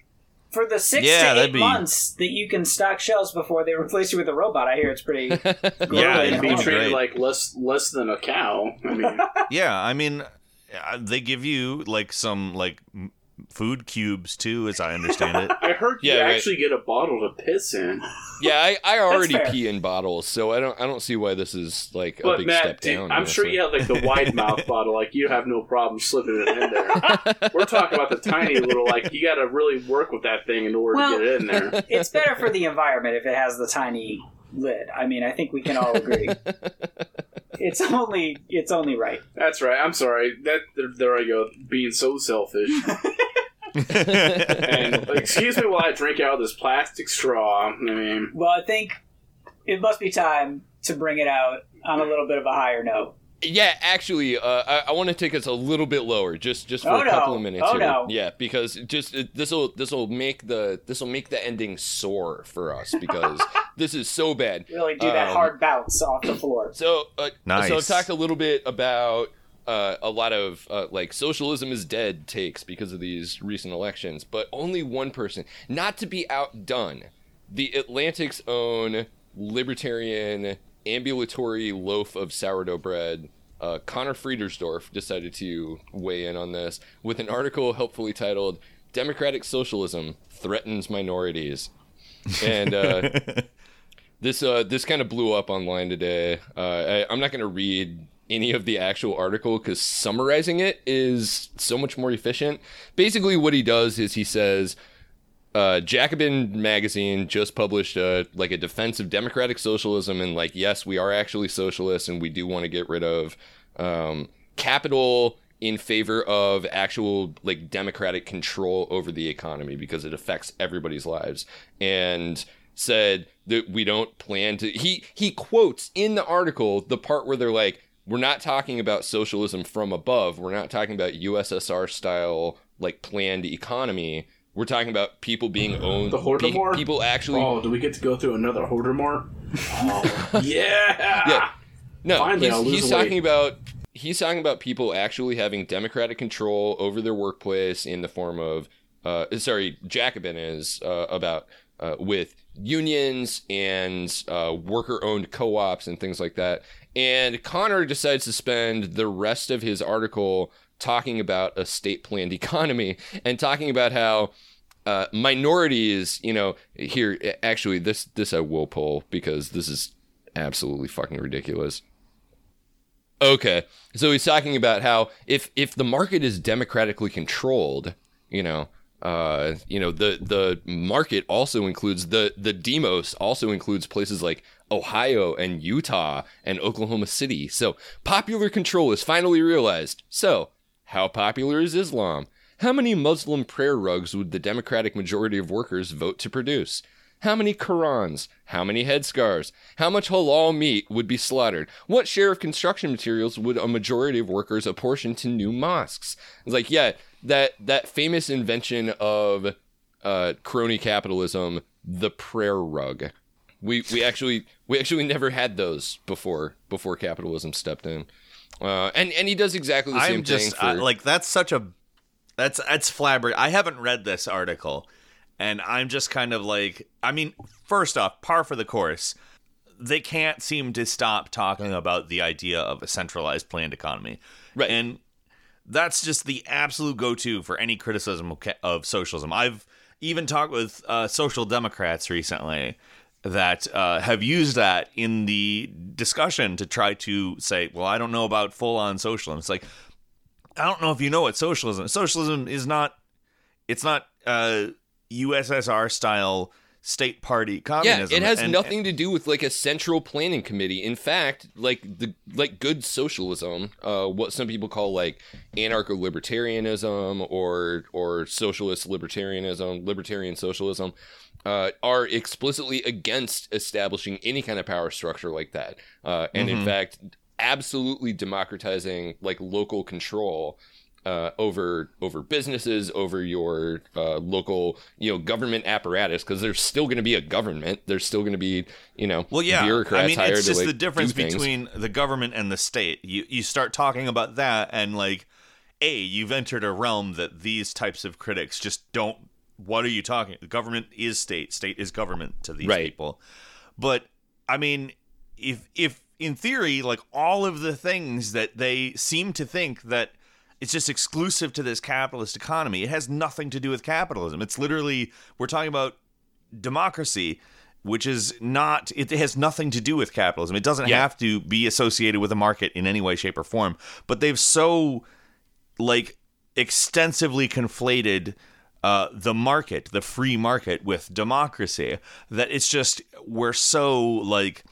for the six Yeah, to eight be- months that you can stock shelves before they replace you with a robot. I hear it's pretty. Yeah, grueling. it'd be be treated like less less than a cow. I mean, yeah, I mean uh, they give you like some like m- food cubes too as I understand it. I heard you Yeah, right. actually get a bottle to piss in. Yeah, I, I already pee in bottles, so I don't I don't see why this is like a But big Matt, step dude, down. I'm sure you have like the wide mouth bottle. Like you have no problem slipping it in there. We're talking about the tiny little. Like you got to really work with that thing in order Well- to get it in there. it's better for the environment if it has the tiny lid. I mean, I think we can all agree. it's only it's only right. That's right. I'm sorry. That there, there I go, being so selfish. and excuse me while I drink out of this plastic straw. I mean, Well, I think it must be time to bring it out on a little bit of a higher note. Yeah, actually, uh, I, I want to take us a little bit lower, just just for Oh, a no. couple of minutes Oh, here. no. Yeah, because just this will this will make the this will make the ending sore for us because this is so bad. Really do that Um, hard bounce off the floor. So, uh, Nice. so I've talked a little bit about uh, a lot of uh, like socialism is dead takes because of these recent elections, but only one person, not to be outdone, the Atlantic's own libertarian ambulatory loaf of sourdough bread, uh, Conor Friedersdorf decided to weigh in on this with an article helpfully titled "Democratic Socialism Threatens Minorities," and uh, this uh, this kind of blew up online today. Uh, I, I'm not going to read any of the actual article because summarizing it is so much more efficient. Basically, what he does is he says uh, Jacobin magazine just published a like a defense of democratic socialism and like yes we are actually socialists and we do want to get rid of um, capital in favor of actual like democratic control over the economy because it affects everybody's lives and said that we don't plan to he he quotes in the article the part where they're like we're not talking about socialism from above we're not talking about USSR style like planned economy we're talking about people being owned. The Holodomor? pe- people actually. Oh, do we get to go through another Holodomor? Oh, yeah. Yeah. No, Finally, I'll he's, he's weight. talking about he's talking about people actually having democratic control over their workplace in the form of. Uh, sorry, Jacobin is uh, about uh, with unions and uh, worker-owned co-ops and things like that. And Conor decides to spend the rest of his article talking about a state-planned economy and talking about how uh, minorities, you know, here actually this this I will pull because this is absolutely fucking ridiculous. Okay, so he's talking about how if if the market is democratically controlled, you know, uh, you know the the market also includes the the demos also includes places like Ohio and Utah and Oklahoma City. So popular control is finally realized. So how popular is Islam? How many Muslim prayer rugs would the Democratic majority of workers vote to produce? How many Qurans? How many headscarves? How much halal meat would be slaughtered? What share of construction materials would a majority of workers apportion to new mosques? It's like, yeah, that that famous invention of uh, crony capitalism, the prayer rug. We we actually we actually never had those before before capitalism stepped in. Uh, and and he does exactly the same I'm just thing I- like that's such a that's that's flabber. I haven't read this article, and I'm just kind of like, I mean, first off, par for the course. They can't seem to stop talking about the idea of a centralized planned economy, Right. And that's just the absolute go-to for any criticism of, of socialism. I've even talked with uh, social democrats recently that uh, have used that in the discussion to try to say, well, I don't know about full-on socialism. It's like, I don't know if you know what socialism. Socialism is not. It's not uh, USSR style state party communism. Yeah, it has And- nothing to do with like a central planning committee. In fact, like the like good socialism, uh, what some people call like anarcho-libertarianism or or socialist libertarianism, libertarian socialism, uh, are explicitly against establishing any kind of power structure like that. Uh, and in fact, absolutely democratizing like local control uh, over over businesses, over your uh, local you know government apparatus, because there's still going to be a government. There's still going to be you know Well, yeah. bureaucrats I mean, hired it's to, just like, the difference between the government and the state. You you start talking about that, and like, a you've entered a realm that these types of critics just don't. What are you talking? The government is state. State is government to these Right. people. But I mean, if if in theory, like all of the things that they seem to think that it's just exclusive to this capitalist economy, it has nothing to do with capitalism. It's literally we're talking about democracy which is not it has nothing to do with capitalism it doesn't Yeah. have to be associated with a market in any way shape or form but they've so like extensively conflated uh, the market the free market with democracy that it's just we're so like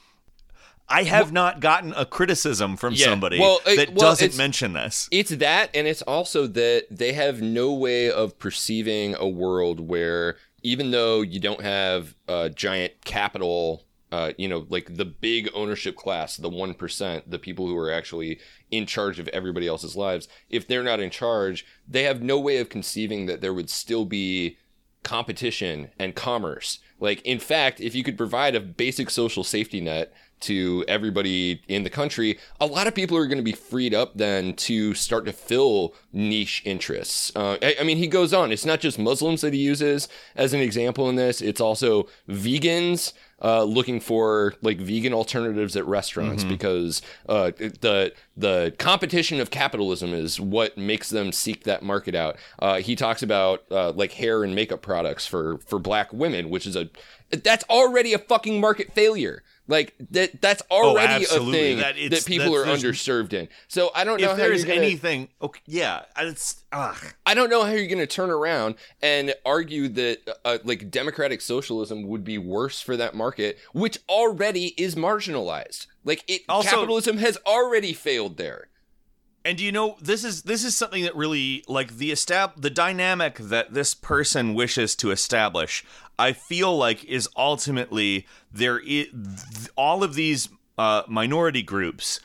I have not gotten a criticism from Yeah. somebody Well, it- that well, doesn't mention this. It's that, and it's also that they have no way of perceiving a world where, even though you don't have a giant capital, uh, you know, like the big ownership class, the 1%, the people who are actually in charge of everybody else's lives, if they're not in charge, they have no way of conceiving that there would still be competition and commerce. Like, in fact, if you could provide a basic social safety net to everybody in the country, a lot of people are going to be freed up then to start to fill niche interests. Uh, I, I mean, he goes on. It's not just Muslims that he uses as an example in this. It's also vegans uh, looking for like vegan alternatives at restaurants because uh, the the competition of capitalism is what makes them seek that market out. Uh, he talks about uh, like hair and makeup products for for black women, which is a that's already a fucking market failure. Like that that's already a thing That that, people are underserved in. So I don't know if how there's anything, okay, yeah, it's ugh. I don't know how you're going to turn around and argue that uh, like democratic socialism would be worse for that market, which already is marginalized. Like it, Also- capitalism has already failed there. And you know, this is this is something that really like the estab- the dynamic that this person wishes to establish. I feel like is ultimately there is all of these uh, minority groups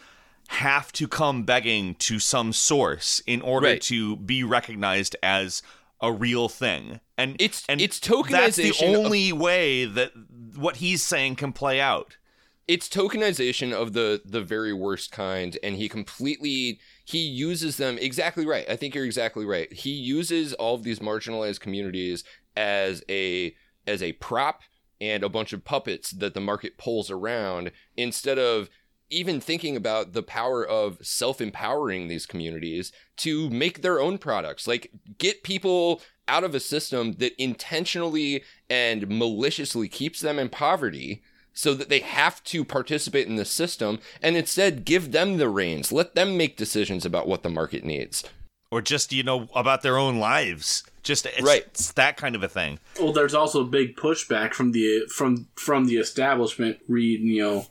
have to come begging to some source in order Right. to be recognized as a real thing. And It's- and it's tokenization. That's the tokenization of- only way that what he's saying can play out. It's tokenization of the the very worst kind and he completely he uses them exactly right i think you're exactly right. He uses all of these marginalized communities as a as a prop and a bunch of puppets that the market pulls around instead of even thinking about the power of self-empowering these communities to make their own products like get people out of a system that intentionally and maliciously keeps them in poverty so that they have to participate in the system and instead give them the reins let them make decisions about what the market needs Or just, you know, about their own lives. Just it's, Right. it's that kind of a thing. Well, there's also a big pushback from the from from the establishment. Read, you know,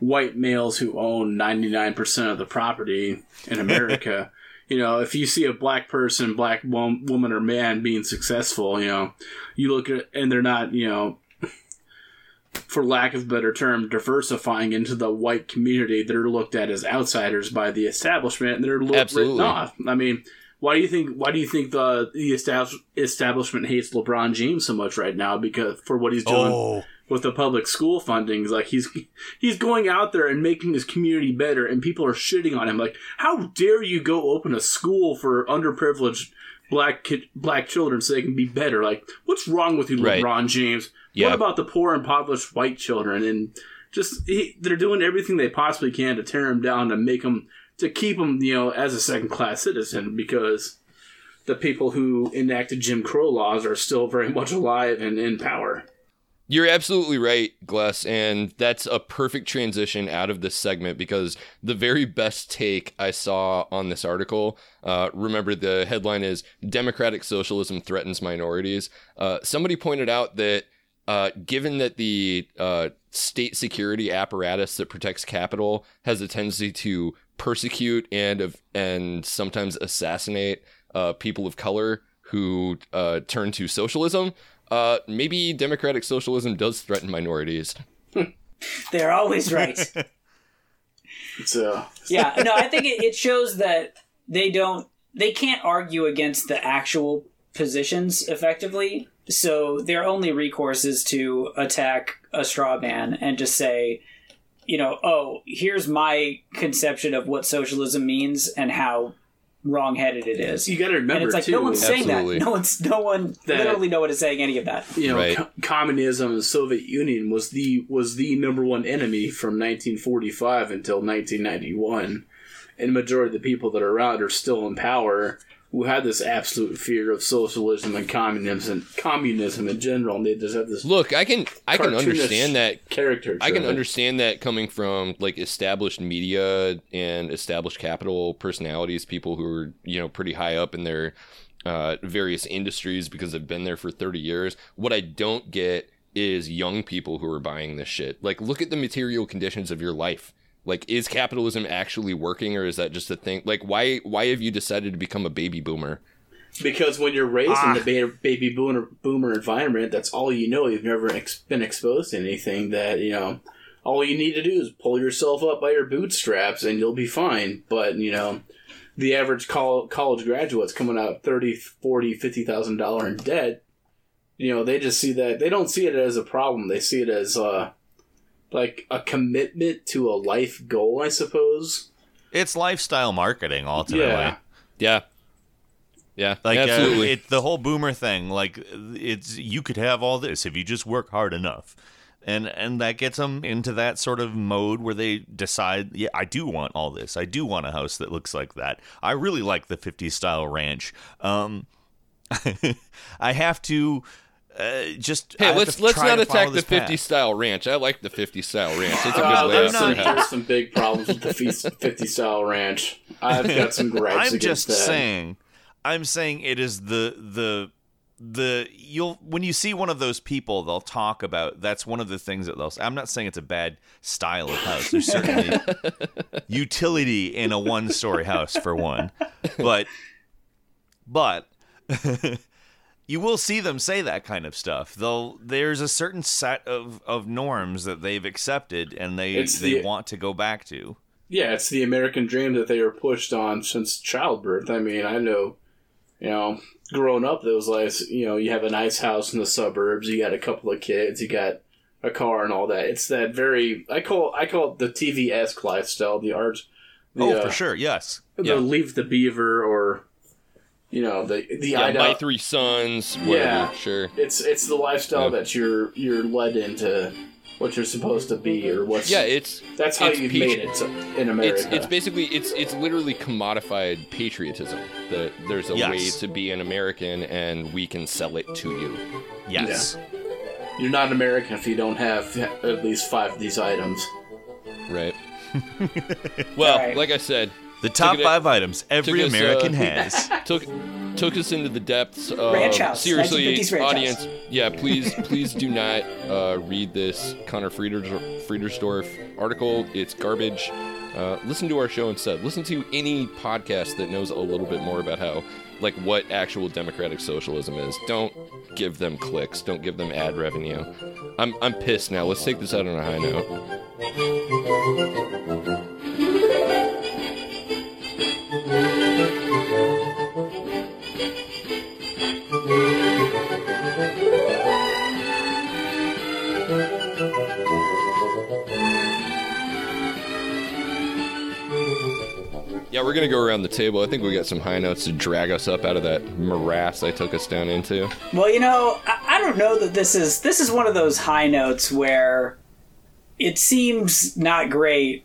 white males who own 99% of the property in America. you know, if you see a black person, black wom- woman or man being successful, you know, you look at and they're not, you know, for lack of a better term, diversifying into the white community. that are looked at as outsiders by the establishment, and they're looked Absolutely. written off. I mean, why do you think? Why do you think the the establishment hates LeBron James so much right now? Because for what he's doing Oh, with the public school fundings, like he's he's going out there and making his community better, and people are shitting on him. Like, how dare you go open a school for underprivileged black kid, black children so they can be better? Like, what's wrong with you, Right. LeBron James? Yeah. What about the poor, impoverished white children? And just he, they're doing everything they possibly can to tear him down to make him to keep him, you know, as a second class citizen because the people who enacted Jim Crow laws are still very much alive and in power. You're absolutely right, Gless, and that's a perfect transition out of this segment because the very best take I saw on this article. Uh, remember, the headline is "Democratic Socialism Threatens Minorities." Uh, somebody pointed out that uh, given that the uh, state security apparatus that protects capital has a tendency to persecute and and sometimes assassinate uh, people of color who uh, turn to socialism, uh, maybe democratic socialism does threaten minorities. They're always right. So yeah, no, I think it, it shows that they don't, they can't argue against the actual positions effectively. So their only recourse is to attack a straw man and just say, you know, oh, here's my conception of what socialism means and how wrongheaded it is. you got to remember and it's like too. no one's saying Absolutely. that. No one's, no one, That- literally, no one is saying any of that. you know, Right. co- communism and the Soviet Union was the was the number one enemy from 1945 until 1991, and the majority of the people that are around are still in power who had this absolute fear of socialism and communism, and communism in general, and they just have this Look, I can I can understand that character. I can understand that coming from like established media and established capital personalities, people who are you know pretty high up in their uh, various industries because they've been there for thirty years. What I don't get is young people who are buying this shit. Like, look at the material conditions of your life. Like, is capitalism actually working, or is that just a thing? Like, why why have you decided to become a baby boomer? Because when you're raised Ah. in the ba- baby boomer, boomer environment, that's all you know. You've never ex- been exposed to anything that, you know, all you need to do is pull yourself up by your bootstraps and you'll be fine. But, you know, the average col- college graduate's coming out 30, 40, 50,000 dollar in debt. You know, they just see that they don't see it as a problem. They see it as uh like a commitment to a life goal, I suppose. It's lifestyle marketing ultimately. Yeah. Yeah. Yeah. Like uh, absolutely. it's the whole boomer thing. Like it's you could have all this if you just work hard enough, and and that gets them into that sort of mode where they decide, yeah, I do want all this. I do want a house that looks like that. I really like the '50s style ranch. Um, I have to. Uh, just Hey, have let's let's not attack the 50 path. style ranch. I like the 50 style ranch. It's a good Uh, layout there's, for some, there's some big problems with the 50 style ranch. I've got some gripes I'm just that. saying. I'm saying it is the the the you'll when you see one of those people, they'll talk about. That's one of the things that they'll. say. I'm not saying it's a bad style of house. There's certainly utility in a one-story house for one, but but. You will see them say that kind of stuff. They'll there's a certain set of, of norms that they've accepted and they It's they the- want to go back to. Yeah, it's the American dream that they were pushed on since childbirth. I mean, I know, you know, growing up, those like, you know, you have a nice house in the suburbs, you got a couple of kids, you got a car and all that. It's that very, I call, I call it the TV esque lifestyle, the art, the, oh, uh, for sure, yes. the Yeah. leave the beaver or, you know, the the Yeah, Ida- my three sons, whatever, Yeah. sure. It's it's the lifestyle Yeah. that you're you're led into what you're supposed to be or what's Yeah, it's that's how it's you've peach- made it to, in America. it's it's basically it's it's literally commodified patriotism. That there's a Yes. way to be an American and we can sell it to you. Yes. You're not an American if you don't have at least five of these items. Right. well, Right. like I said, The top Took it- five items every took us, American uh, has. took took us into the depths of Ranch House, seriously 1950s Ranch audience. Yeah please please do not uh, read this conor Frieders- friedersdorf article. It's garbage. Uh, listen to our show instead. Listen to any podcast that knows a little bit more about how like what actual democratic socialism is. Don't give them clicks. Don't give them ad revenue. I'm, I'm pissed now. Let's take this out on a high note Yeah, we're gonna go around the table. I think we got some high notes to drag us up out of that morass I took us down into. Well, you know, I, I don't know that this is this is one of those high notes where it seems not great.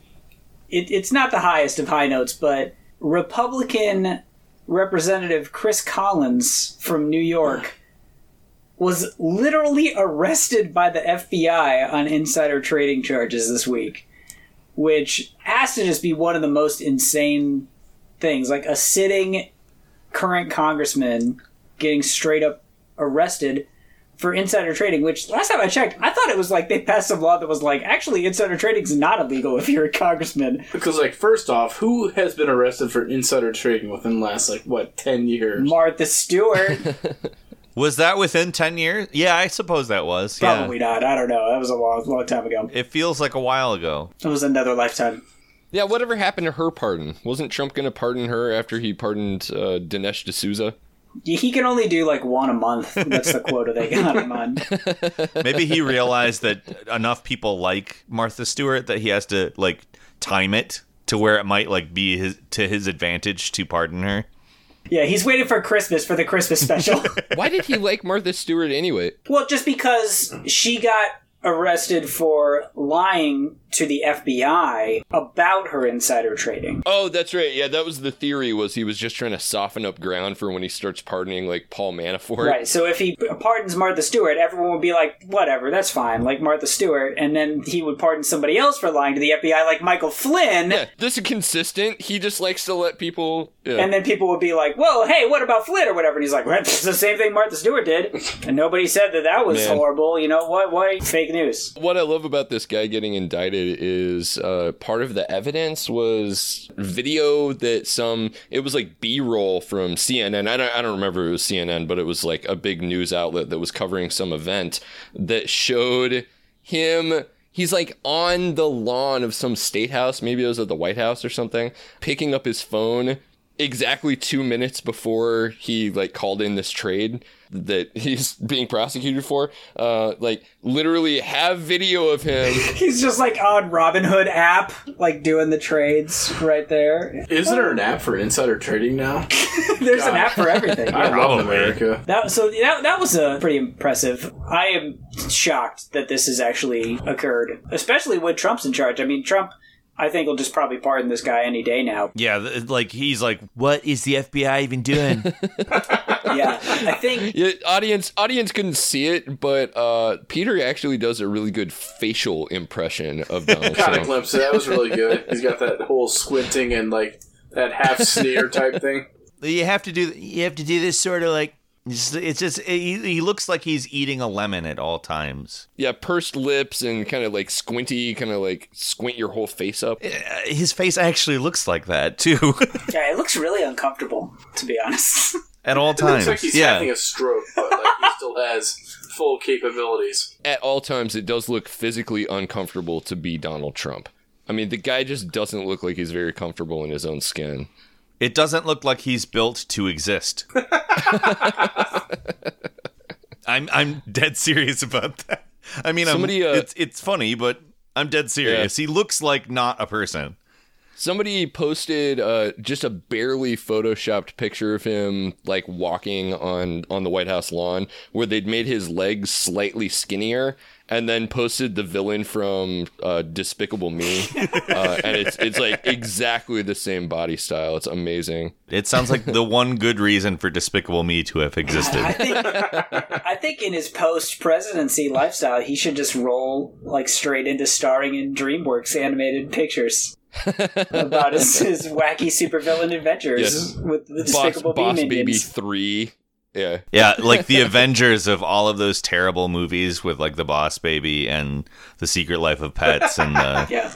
It, it's not the highest of high notes, but Republican Representative Chris Collins from New York was literally arrested by the FBI on insider trading charges this week, which has to just be one of the most insane things. Like a sitting current congressman getting straight up arrested for insider trading, which last time I checked, I thought it was like they passed some law that was like, actually, insider trading is not illegal if you're a congressman. Because like first off, who has been arrested for insider trading within the last like what ten years? Martha Stewart, Was that within 10 years? Yeah, I suppose that was. probably Yeah. not. I don't know. That was a long, long time ago. It feels like a while ago. It was another lifetime. Yeah, whatever happened to her pardon? Wasn't Trump gonna pardon her after he pardoned uh, Dinesh D'Souza? He can only do like one a month. That's the quota they got him on. Maybe he realized that enough people like Martha Stewart that he has to like time it to where it might like be his to his advantage to pardon her. Yeah, he's waiting for Christmas for the Christmas special. Why did he like Martha Stewart anyway? well, just because she got arrested for lying to the FBI about her insider trading. Oh, that's right. Yeah, that was the theory. Was he was just trying to soften up ground for when he starts pardoning like Paul Manafort? Right. So if he pardons Martha Stewart, everyone would be like, whatever, that's fine, like Martha Stewart. And then he would pardon somebody else for lying to the FBI, like Michael Flynn. Yeah, this is consistent. He just likes to let people. Yeah. And then people would be like, whoa, hey, what about Flynn or whatever? And he's like, well, it's the same thing Martha Stewart did. And nobody said that that was Man. horrible. You know what? Why? Fake news. What I love about this guy getting indicted is uh, part of the evidence was video that some it was like B-roll from CNN. I don't I don't remember it was CNN, but it was like a big news outlet that was covering some event that showed him. He's like on the lawn of some state house, maybe it was at the White House or something, picking up his phone exactly two minutes before he like called in this trade that he's being prosecuted for, uh, like literally have video of him. He's just like on Robinhood app, like doing the trades right there. Isn't there an app for insider trading now? There's an app for everything. I yeah. love America. That so that, that was a pretty impressive. I am shocked that this has actually occurred, especially when Trump's in charge. I mean, Trump, I think will just probably pardon this guy any day now. Yeah, like he's like, what is the FBI even doing? Yeah, I think Yeah, audience audience couldn't see it, but uh, Peter actually does a really good facial impression of Donald Got a Trump. glimpse. That was really good. He's got that whole squinting and like that half sneer type thing. you have to do. You have to do this sort of like. It's, it's just he, he looks like he's eating a lemon at all times. Yeah, pursed lips and kind of like squinty, kind of like squint your whole face up. Uh, His face actually looks like that too, yeah, it looks really uncomfortable to be honest. at all It times. looks like he's yeah, having a stroke, but like he still has full capabilities. At all times, it does look physically uncomfortable to be Donald Trump. I mean, the guy just doesn't look like he's very comfortable in his own skin. It doesn't look like he's built to exist. I'm I'm dead serious about that. I mean, Somebody, I'm, uh, it's it's funny, but I'm dead serious. He looks like not a person. Somebody posted uh, just a barely photoshopped picture of him like walking on on the White House lawn, where they'd made his legs slightly skinnier, and then posted the villain from uh, Despicable Me, uh, and it's it's like exactly the same body style. It's amazing. It sounds like the one good reason for Despicable Me to have I existed. think I think in his post presidency lifestyle, he should just roll like straight into starring in DreamWorks animated pictures. about his, his wacky supervillain adventures Yes. with the Boss, Despicable Me Boss minions. Baby three. Yeah, Yeah, like the Avengers of all of those terrible movies with like the Boss Baby and the Secret Life of Pets and the Yeah.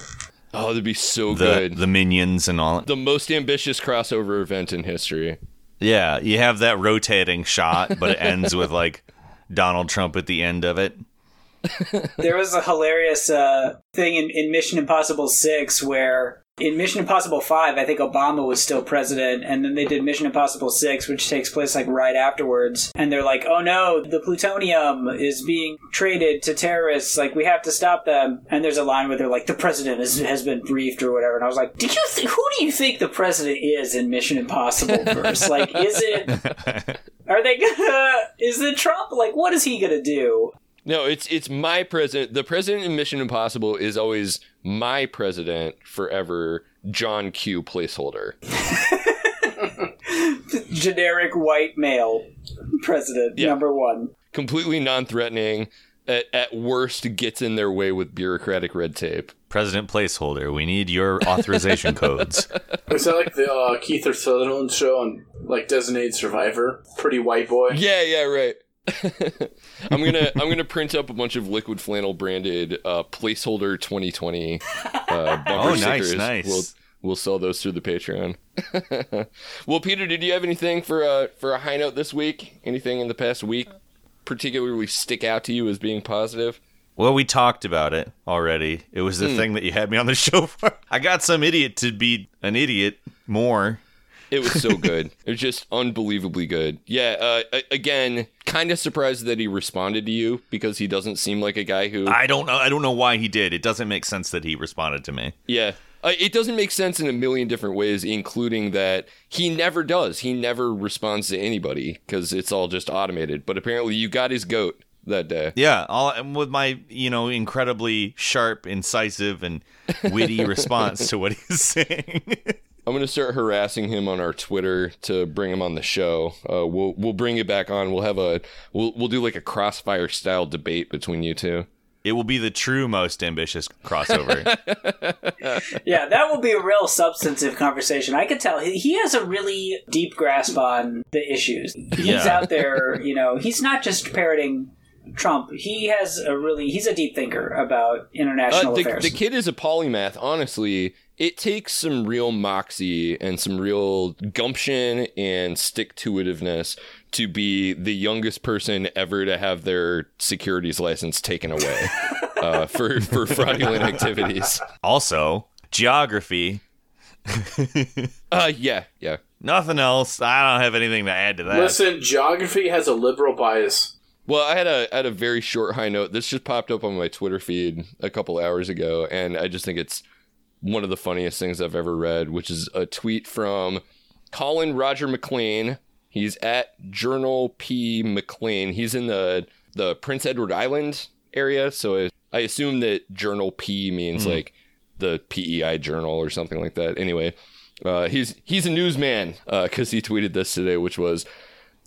oh, that'd be so the, good. the Minions and all. the most ambitious crossover event in history. Yeah, you have that rotating shot, but it ends with like Donald Trump at the end of it. There was a hilarious uh, thing in, in Mission Impossible 6 where in Mission Impossible 5, I think Obama was still president, and then they did Mission Impossible 6, which takes place like right afterwards. And they're like, oh no, the plutonium is being traded to terrorists. Like, we have to stop them. And there's a line where they're like, the president is, has been briefed or whatever. And I was like, did you th- who do you think the president is in Mission Impossible first? like, is it. Are they gonna. Is it Trump? Like, what is he gonna do? No, it's it's my president. The president in Mission Impossible is always my president forever. John Q. Placeholder. generic white male president Yeah. number one Completely non-threatening. At, at worst, gets in their way with bureaucratic red tape. President placeholder, we need your authorization codes. Is that like the uh, Kiefer Sutherland show on like Designated Survivor? Pretty white boy. Yeah, yeah, right. I'm gonna I'm gonna print up a bunch of liquid flannel branded uh, placeholder 2020 uh, bumper Oh, nice, stickers. nice. We'll we'll sell those through the Patreon. well, Peter, did you have anything for uh, for a high note this week? Anything in the past week particularly stick out to you as being positive? Well, we talked about it already. It was the thing that you had me on the show for. I got some idiot to be an idiot more. It was so good. it was just unbelievably good. Yeah. Uh, again, kind of surprised that he responded to you because he doesn't seem like a guy who. I don't know. I don't know why he did. It doesn't make sense that he responded to me. Yeah. Uh, it doesn't make sense in a million different ways, including that he never does. He never responds to anybody because it's all just automated. But apparently, you got his goat that day. Yeah, all and with my you know incredibly sharp, incisive, and witty response to what he's saying. I'm gonna start harassing him on our Twitter to bring him on the show. Uh, we'll we'll bring it back on. We'll have a we'll we'll do like a crossfire style debate between you two. it will be the true most ambitious crossover. yeah that will be a real substantive conversation i could tell he, he has a really deep grasp on the issues he's Yeah. out there you know he's not just parroting trump he has a really he's a deep thinker about international Uh, the, affairs the kid is a polymath. Honestly, it takes some real moxie and some real gumption and stick to itiveness to be the youngest person ever to have their securities license taken away uh, for for fraudulent activities. also, geography. Uh, yeah, yeah. Nothing else. I don't have anything to add to that. Listen, geography has a liberal bias. Well, I had a I had a very short high note. This just popped up on my Twitter feed a couple hours ago, and I just think it's one of the funniest things I've ever read, which is a tweet from Colin Roger McLean. He's at Journal P McLean. He's in the the Prince Edward Island area, so I, I assume that Journal P means like the PEI Journal or something like that. Anyway, uh, he's he's a newsman because he tweeted this today, which was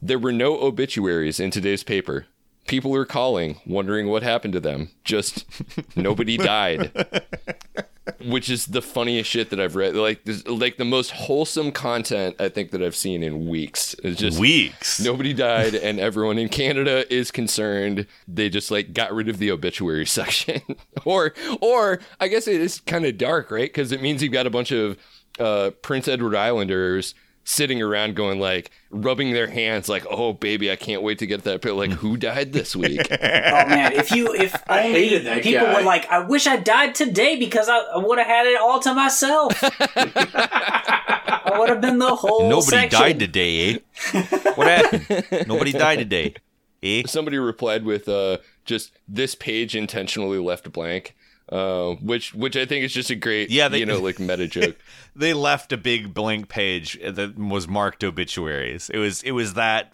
there were no obituaries in today's paper. People are calling, wondering what happened to them. Just nobody died. Which is the funniest shit that I've read. Like, this, like the most wholesome content I think that I've seen in weeks. It's just Weeks. nobody died, and everyone in Canada is concerned. They just like got rid of the obituary section, or, or I guess it is kind of dark, right? Because it means you've got a bunch of uh, Prince Edward Islanders sitting around going like rubbing their hands like oh baby i can't wait to get that pill like who died this week Oh man, if you if only hated that people guy. were like, I wish I died today because I, I would have had it all to myself. I would have been the whole. Nobody section. died today, eh? What happened? Nobody died today, eh? somebody replied with uh just this page intentionally left blank uh, which which i think is just a great Yeah, they- you know like meta joke They left a big blank page that was marked obituaries. It was it was that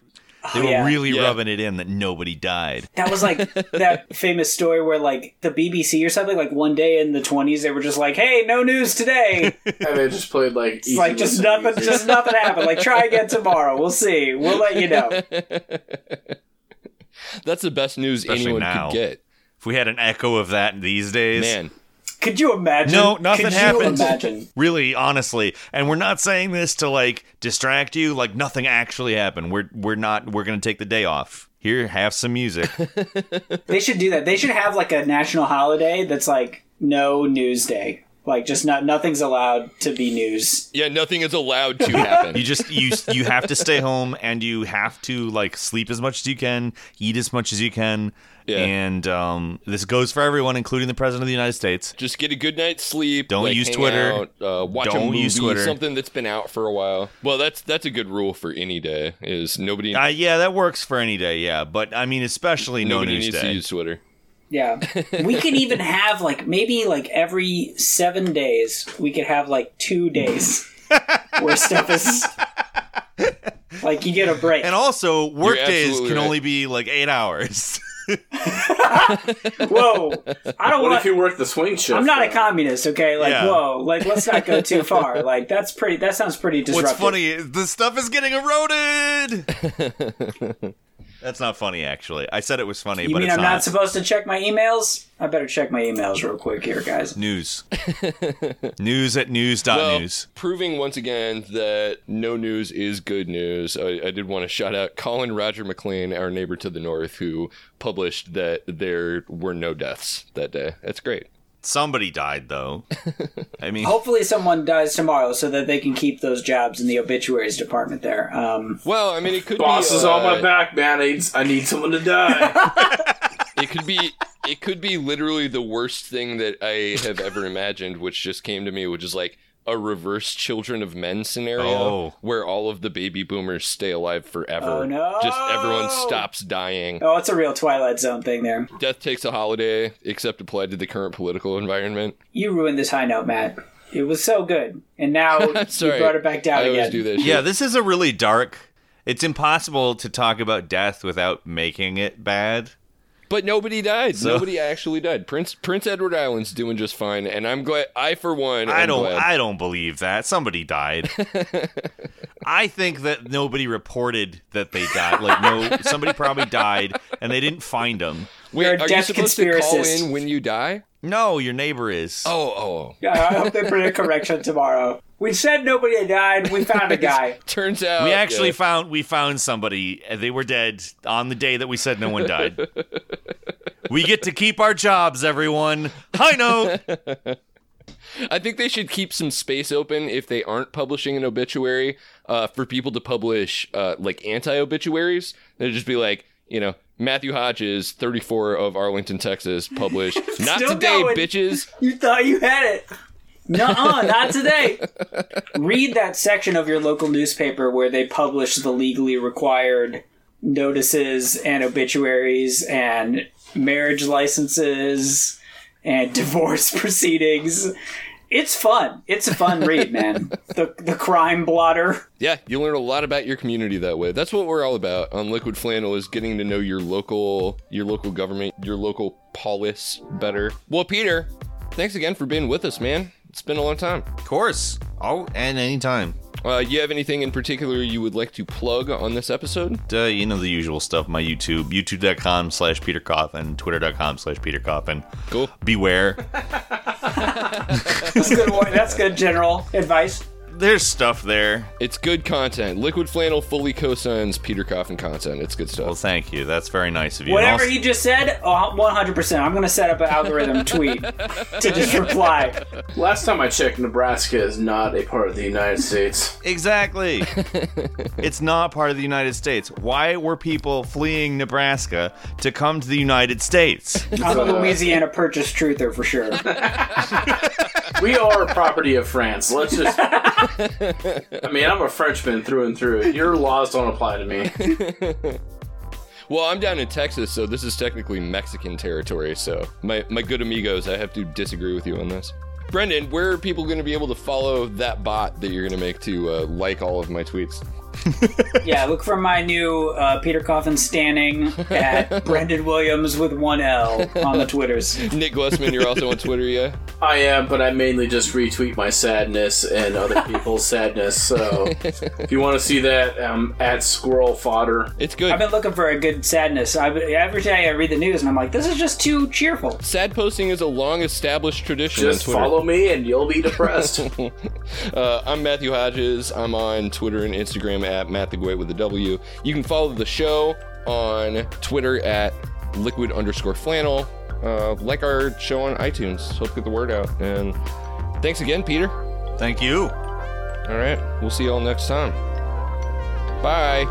they Oh, were yeah. really Yeah. rubbing it in that nobody died. That was like that famous story where like the BBC or something like one day in the twenties they were just like, "Hey, no news today." And they just played like It's like just nothing, Listening. just nothing happened. Like try again tomorrow. We'll see. We'll let you know. that's the best news Especially anyone now. could get If we had an echo of that these days, man Could you imagine? No, nothing Could happened. You imagine? really honestly and we're not saying this to like distract you like nothing actually happened we're we're not we're gonna take the day off here have some music They should do that. They should have like a national holiday that's like no news day. Like just not nothing's allowed to be news. yeah nothing is allowed to happen you just you you have to stay home and you have to like sleep as much as you can eat as much as you can Yeah. and um this goes for everyone including the president of the united states just get a good night's sleep. Don't like, use Twitter. out, uh, watch Don't movie, use Twitter. something that's been out for a while. Well, that's that's a good rule for any day. Is nobody uh, yeah that works for any day yeah but i mean especially no nobody news needs day to use Twitter. Yeah. we could even have like maybe like every seven days we could have like two days where stuff is like you get a break. and also work days can right. only be like eight hours Whoa. I don't What want if you work the swing shift? I'm not a communist, okay? Like, Yeah. whoa, like let's not go too far. Like that's pretty that sounds pretty disruptive. What's funny is the stuff is getting eroded. That's not funny, actually. I said it was funny, You but mean it's I'm not. not supposed to check my emails? I better check my emails real quick here, guys. news. news at news dot Well, news. proving once again that no news is good news. I, I did want to shout out Colin Roger McLean, our neighbor to the north, who published that there were no deaths that day. That's great. Somebody died, though. I mean, Hopefully someone dies tomorrow so that they can keep those jobs in the obituaries department there. Um, Well, I mean, it could Boss be is uh, on my back, man. I need, I need someone to die. It could be it could be literally the worst thing that I have ever imagined, which just came to me, which is like a reverse Children of Men scenario Oh. where all of the baby boomers stay alive forever. Oh, no. Just everyone stops dying. oh, it's a real Twilight Zone thing there. Death takes a holiday, except applied to the current political environment. You ruined this high note, Matt. It was so good. And now you Sorry. brought it back down I always again. do that shit. yeah, this is a really dark. It's impossible to talk about death without making it bad. But nobody died. So- Nobody actually died. Prince Prince Edward Island's doing just fine, and I'm glad. I for one, I am don't. glad. I don't believe that somebody died. I think that nobody reported that they died. Like no, somebody probably died and they didn't find them. Wait, You're a are you death supposed to call in when you die? No, your neighbor is. Oh, oh. Yeah, I hope they put a correction tomorrow. We said nobody had died. We found a guy. Turns out We actually yeah. found we found somebody. They were dead on the day that we said no one died. we get to keep our jobs, everyone. High note. I think they should keep some space open if they aren't publishing an obituary uh, for people to publish uh, like anti-obituaries. They'd just be like, you know, Matthew Hodges, 34 of Arlington, Texas, published not today, going. bitches. You thought you had it. Nuh-uh, not today. Read that section of your local newspaper where they publish the legally required notices and obituaries and marriage licenses and divorce proceedings. It's fun. It's a fun read, man. The the crime blotter. Yeah, you learn a lot about your community that way. That's what we're all about on Liquid Flannel is getting to know your local your local government, your local polis better. Well, Peter, thanks again for being with us, man. It's been a long time. Of course. Oh, and anytime. Uh, you have anything in particular you would like to plug on this episode? Uh, you know the usual stuff. My YouTube, youtube.com slash Peter Coffin, twitter.com slash Peter Coffin. Cool. Beware. That's good. That's good general advice. There's stuff there. It's good content. Liquid Flannel fully co-signs Peter Coffin content. It's good stuff. Well, thank you. That's very nice of you. Whatever also- he just said, uh, 100%. I'm going to set up an algorithm tweet to just reply. Last time I checked, Nebraska is not a part of the United States. Exactly. it's not part of the United States. Why were people fleeing Nebraska to come to the United States? I'm a Louisiana purchase truther for sure. We are property of France. Let's just. I mean, I'm a Frenchman through and through. Your laws don't apply to me. Well, I'm down in Texas, so this is technically Mexican territory. So, my my good amigos, I have to disagree with you on this. Brendan, where are people going to be able to follow that bot that you're going to make to uh, like all of my tweets? Yeah, look for my new uh, Peter Coffin standing at Brendan Williams with one L on the Twitters. Nick Glessman, you're also on Twitter, yeah? I am, but I mainly just retweet my sadness and other people's sadness. So if you want to see that, um, at Squirrel Fodder. It's good. I've been looking for a good sadness. I, every day I read the news and I'm like, this is just too cheerful. Sad posting is a long established tradition Just on Twitter. follow me and you'll be depressed. Uh, I'm Matthew Hodges. I'm on Twitter and Instagram at Matt the Gway with a W. You can follow the show on Twitter at liquid underscore flannel. Uh, like our show on iTunes. Help get the word out. And thanks again, Peter. Thank you. All right. We'll see you all next time. Bye.